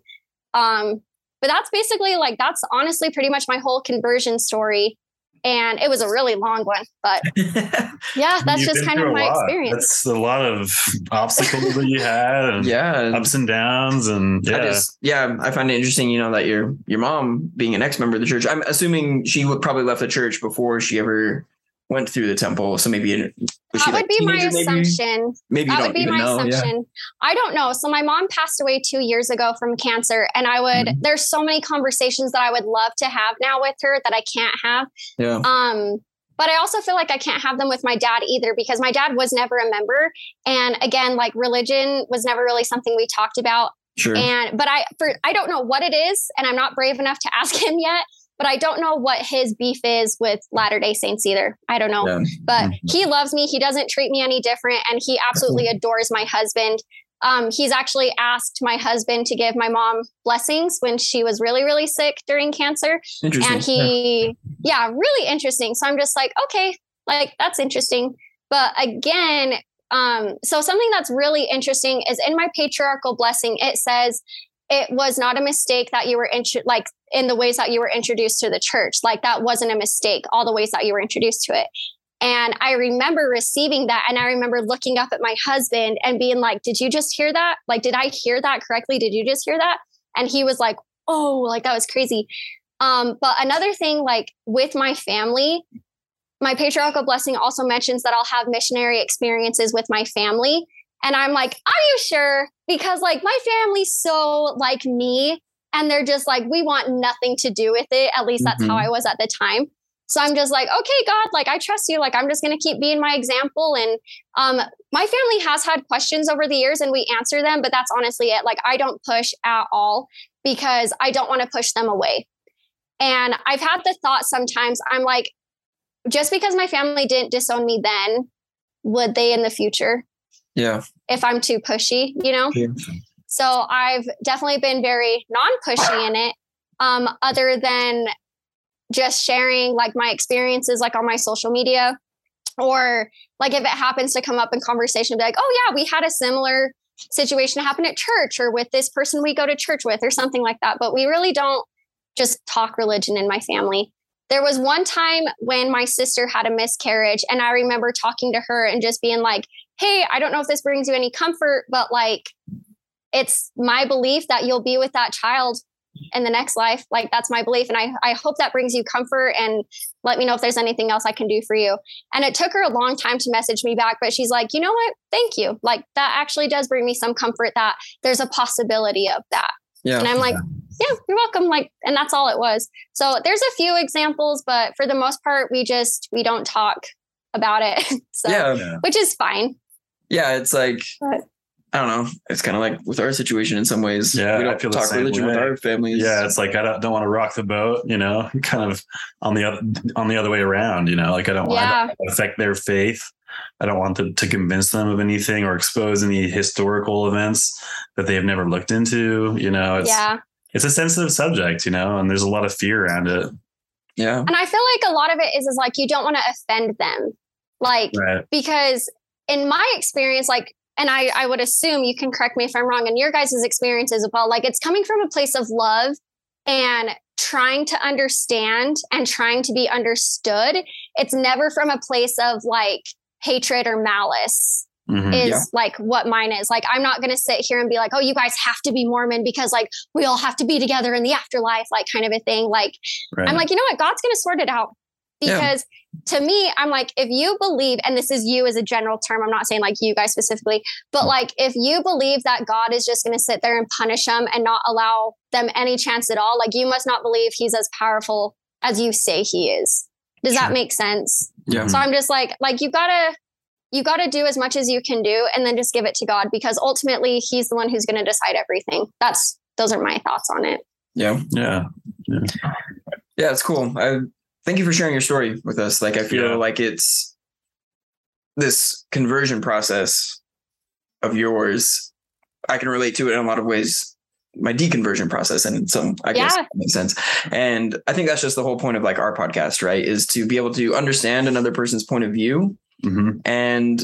Um, but that's basically like that's honestly pretty much my whole conversion story. And it was a really long one, but (laughs) yeah, that's just kind of my lot. experience. That's a lot of obstacles that you (laughs) had, and yeah, ups and downs, and yeah, I just, yeah. I find it interesting, you know, that your your mom being an ex member of the church. I'm assuming she would probably left the church before she ever went through the temple. So maybe it, that would like be my assumption. Maybe, maybe that would be my know. assumption. Yeah. I don't know. So my mom passed away two years ago from cancer, and I would. Mm-hmm. There's so many conversations that I would love to have now with her that I can't have. Yeah. Um. But I also feel like I can't have them with my dad either because my dad was never a member, and again, like religion was never really something we talked about. Sure. And but I for I don't know what it is, and I'm not brave enough to (laughs) ask him yet but I don't know what his beef is with Latter day Saints either. I don't know. Yeah. But mm-hmm. he loves me. He doesn't treat me any different. And he absolutely adores my husband. Um, he's actually asked my husband to give my mom blessings when she was really, really sick during cancer. And he, yeah. yeah, really interesting. So I'm just like, okay, like that's interesting. But again, um, so something that's really interesting is in my patriarchal blessing, it says, it was not a mistake that you were intro- like in the ways that you were introduced to the church. Like that wasn't a mistake, all the ways that you were introduced to it. And I remember receiving that. And I remember looking up at my husband and being like, Did you just hear that? Like, did I hear that correctly? Did you just hear that? And he was like, Oh, like that was crazy. Um, but another thing, like with my family, my patriarchal blessing also mentions that I'll have missionary experiences with my family. And I'm like, are you sure? Because like my family's so like me and they're just like, we want nothing to do with it. At least that's mm-hmm. how I was at the time. So I'm just like, okay, God, like I trust you. Like I'm just going to keep being my example. And um, my family has had questions over the years and we answer them, but that's honestly it. Like I don't push at all because I don't want to push them away. And I've had the thought sometimes, I'm like, just because my family didn't disown me then, would they in the future? Yeah. If I'm too pushy, you know? Yeah. So I've definitely been very non pushy in it, um, other than just sharing like my experiences like on my social media or like if it happens to come up in conversation be like oh yeah we had a similar situation happen at church or with this person we go to church with or something like that but we really don't just talk religion in my family there was one time when my sister had a miscarriage and i remember talking to her and just being like hey i don't know if this brings you any comfort but like it's my belief that you'll be with that child in the next life. Like that's my belief. And I, I hope that brings you comfort and let me know if there's anything else I can do for you. And it took her a long time to message me back, but she's like, you know what? Thank you. Like that actually does bring me some comfort that there's a possibility of that. Yeah. And I'm like, yeah, you're welcome. Like, and that's all it was. So there's a few examples, but for the most part, we just, we don't talk about it. (laughs) so, yeah. which is fine. Yeah. It's like, but, I don't know. It's kind of like with our situation in some ways. Yeah, we don't talk religion way. with our families. Yeah, it's like I don't, don't want to rock the boat. You know, (laughs) kind of on the other on the other way around. You know, like I don't yeah. want to affect their faith. I don't want to, to convince them of anything or expose any historical events that they have never looked into. You know, it's yeah. it's a sensitive subject. You know, and there's a lot of fear around it. Yeah, and I feel like a lot of it is is like you don't want to offend them, like right. because in my experience, like and I, I would assume you can correct me if I'm wrong in your guys' experience as well. Like it's coming from a place of love and trying to understand and trying to be understood. It's never from a place of like hatred or malice. Mm-hmm, is yeah. like what mine is. Like, I'm not going to sit here and be like, oh, you guys have to be Mormon because like we all have to be together in the afterlife, like kind of a thing. Like, right. I'm like, you know what? God's going to sort it out because to me, I'm like, if you believe, and this is you as a general term, I'm not saying like you guys specifically, but mm. like if you believe that God is just going to sit there and punish them and not allow them any chance at all, like you must not believe he's as powerful as you say he is. Does sure. that make sense? Yeah. So I'm just like, like you gotta, you gotta do as much as you can do, and then just give it to God because ultimately He's the one who's going to decide everything. That's those are my thoughts on it. Yeah. Yeah. Yeah. Yeah, it's cool. I thank you for sharing your story with us. Like I feel yeah. like it's this conversion process of yours. I can relate to it in a lot of ways. My deconversion process, and some I yeah. guess makes sense. And I think that's just the whole point of like our podcast, right? Is to be able to understand another person's point of view. Mm-hmm. And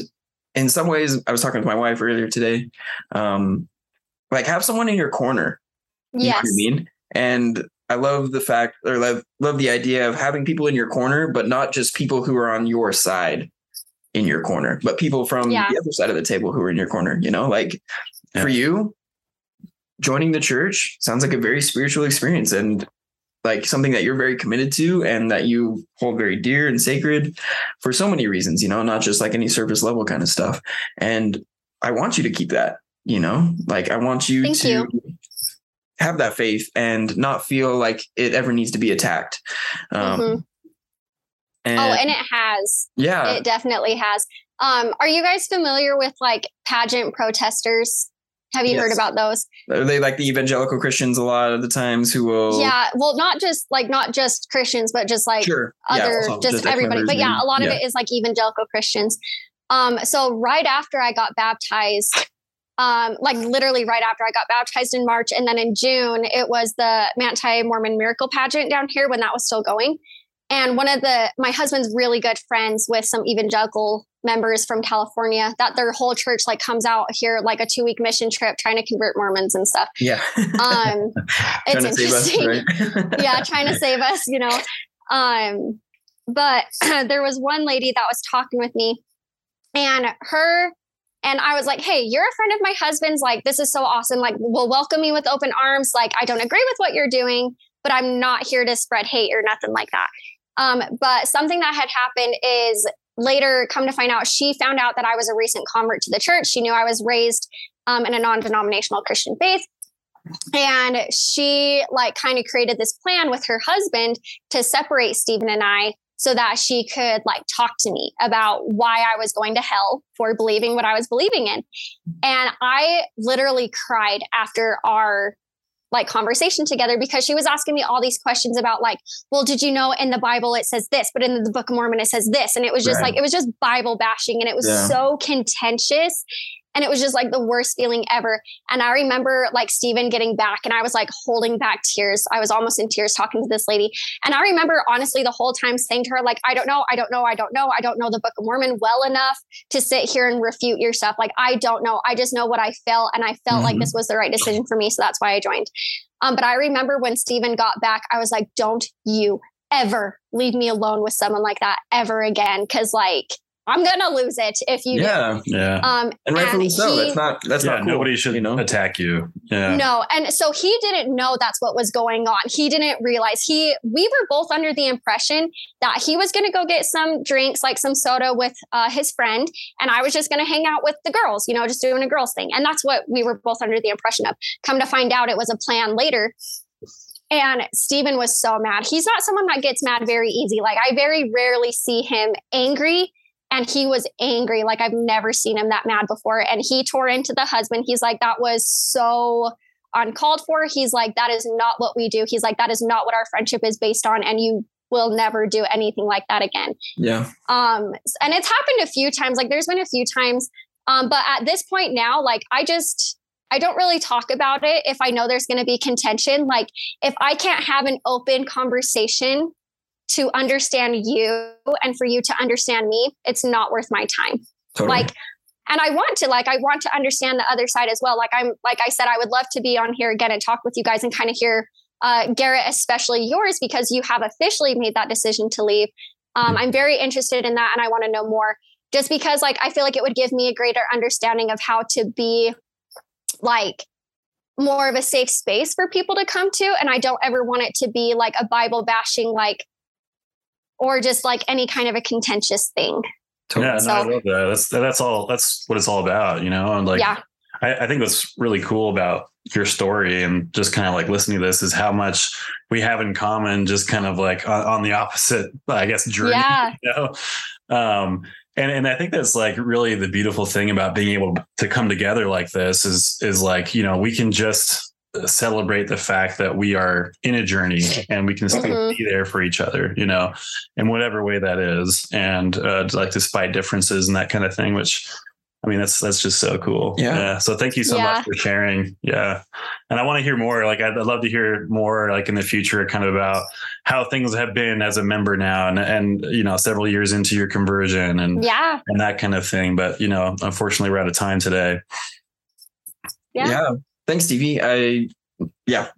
in some ways, I was talking to my wife earlier today. Um, like have someone in your corner. Yes. You know I mean? And I love the fact or love love the idea of having people in your corner, but not just people who are on your side in your corner, but people from yeah. the other side of the table who are in your corner. You know, like yeah. for you, joining the church sounds like a very spiritual experience and like something that you're very committed to and that you hold very dear and sacred for so many reasons, you know, not just like any surface level kind of stuff. And I want you to keep that, you know, like I want you Thank to you have that faith and not feel like it ever needs to be attacked. Um, mm-hmm. and, oh, and it has. Yeah, it definitely has. Um, are you guys familiar with like pageant protesters? Have you yes. heard about those? Are they like the evangelical Christians a lot of the times who will? Yeah, well, not just like not just Christians, but just like sure. other, yeah, just, just everybody. But yeah, a lot of it is like evangelical Christians. Um, so right after I got baptized, um, like literally right after I got baptized in March. And then in June, it was the Manti Mormon Miracle Pageant down here when that was still going. And one of the, my husband's really good friends with some evangelical members from California that their whole church like comes out here like a two week mission trip trying to convert Mormons and stuff. Yeah. Um, (laughs) it's interesting. Us, right? (laughs) yeah. Trying to (laughs) save us, you know. Um, but (clears throat) there was one lady that was talking with me and her and I was like, hey, you're a friend of my husband's. Like, this is so awesome. Like, we'll welcome you with open arms. Like, I don't agree with what you're doing, but I'm not here to spread hate or nothing like that. Um, but something that had happened is later come to find out she found out that I was a recent convert to the church. She knew I was raised um, in a non-denominational Christian faith. And she like kind of created this plan with her husband to separate Stephen and I so that she could like talk to me about why I was going to hell for believing what I was believing in. And I literally cried after our like conversation together because she was asking me all these questions about like, well, did you know in the Bible it says this, but in the Book of Mormon it says this, and it was just right. like it was just Bible bashing, and it was yeah. so contentious. And it was just like the worst feeling ever. And I remember like Stephen getting back and I was like holding back tears. I was almost in tears talking to this lady. And I remember honestly the whole time saying to her, like, I don't know, I don't know, I don't know, I don't know the Book of Mormon well enough to sit here and refute your stuff. Like, I don't know. I just know what I felt. And I felt mm-hmm. like this was the right decision for me. So that's why I joined. Um, but I remember when Stephen got back, I was like, don't you ever leave me alone with someone like that ever again. Cause like I'm gonna lose it if you yeah, do. Yeah. Um, and rightfully and so. He, that's not that's yeah, not cool, nobody should you know attack you. Yeah. No, and so he didn't know that's what was going on. He didn't realize he we were both under the impression that he was gonna go get some drinks, like some soda with uh, his friend, and I was just gonna hang out with the girls, you know, just doing a girls thing. And that's what we were both under the impression of. Come to find out it was a plan later. And Stephen was so mad. He's not someone that gets mad very easy. Like I very rarely see him angry and he was angry. Like i've never seen him that mad before. And he tore into the husband. He's like that was so uncalled for. He's like that is not what we do. He's like that is not what our friendship is based on and you will never do anything like that again. Yeah. Um and it's happened a few times. Like there's been a few times. Um but at this point now like i just I don't really talk about it if I know there's going to be contention. Like, if I can't have an open conversation to understand you and for you to understand me, it's not worth my time. Totally. Like, and I want to, like, I want to understand the other side as well. Like, I'm, like I said, I would love to be on here again and talk with you guys and kind of hear, uh, Garrett, especially yours, because you have officially made that decision to leave. Um, mm-hmm. I'm very interested in that and I want to know more just because, like, I feel like it would give me a greater understanding of how to be, like, more of a safe space for people to come to. And I don't ever want it to be like a Bible bashing, like, or just like any kind of a contentious thing. Yeah, so, no, I love that. That's that's all. That's what it's all about, you know. And like, yeah, I, I think what's really cool about your story and just kind of like listening to this is how much we have in common. Just kind of like on, on the opposite, I guess, journey. Yeah. (laughs) You know? Um, and and I think that's like really the beautiful thing about being able to come together like this is is like you know we can just celebrate the fact that we are in a journey and we can still mm-hmm. be there for each other, you know, in whatever way that is. And uh, like despite differences and that kind of thing, which I mean, that's, that's just so cool. Yeah. yeah. So thank you so yeah. much for sharing. Yeah. And I want to hear more. Like, I'd, I'd, love to hear more like in the future, kind of about how things have been as a member now and, and, you know, several years into your conversion and, yeah, and that kind of thing. But, you know, unfortunately we're out of time today. Yeah. yeah. Thanks, Stevie. I, yeah,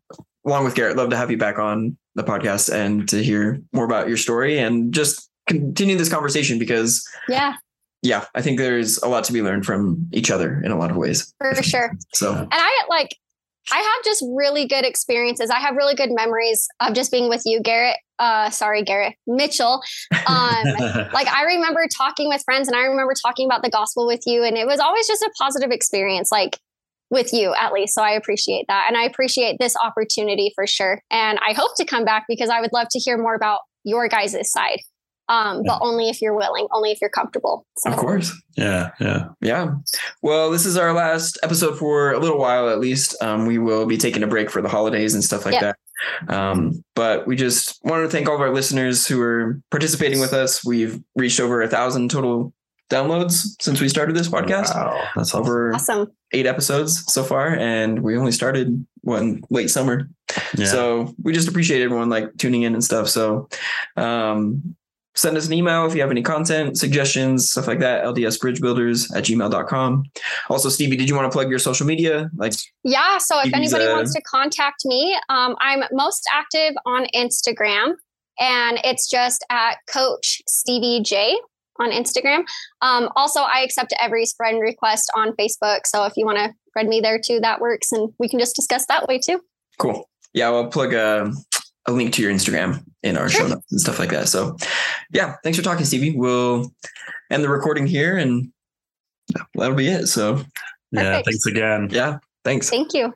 along with Garrett, love to have you back on the podcast and to hear more about your story and just continue this conversation because, yeah, yeah, I think there's a lot to be learned from each other in a lot of ways. For sure. So, and I like, I have just really good experiences. I have really good memories of just being with you, Garrett. Uh, sorry, Garrett Mitchell. Um, (laughs) like I remember talking with friends, and I remember talking about the gospel with you, and it was always just a positive experience. Like with you at least. So I appreciate that. And I appreciate this opportunity for sure. And I hope to come back because I would love to hear more about your guys' side. Um, but only if you're willing, only if you're comfortable. So. Of course. Yeah. Yeah. Yeah. Well, this is our last episode for a little while at least. Um, we will be taking a break for the holidays and stuff like yep. that. Um, but we just wanted to thank all of our listeners who are participating with us. We've reached over a thousand total downloads since we started this podcast. Wow, that's over awesome. eight episodes so far, and we only started one late summer. Yeah. So we just appreciate everyone like tuning in and stuff. So um, send us an email if you have any content, suggestions, stuff like that. LDSbridgebuilders at gmail.com. Also, Stevie, did you want to plug your social media? Like Yeah. So if anybody uh, wants to contact me, um, I'm most active on Instagram and it's just at Coach Stevie J on Instagram. Um, also, I accept every friend request on Facebook. So if you want to friend me there too, that works. And we can just discuss that way too. Cool. Yeah, I'll plug a, a link to your Instagram in our sure. show notes and stuff like that. So, yeah, thanks for talking, Stevie. We'll end the recording here, and that'll be it. So, yeah, thanks again. Yeah, thanks. Thank you.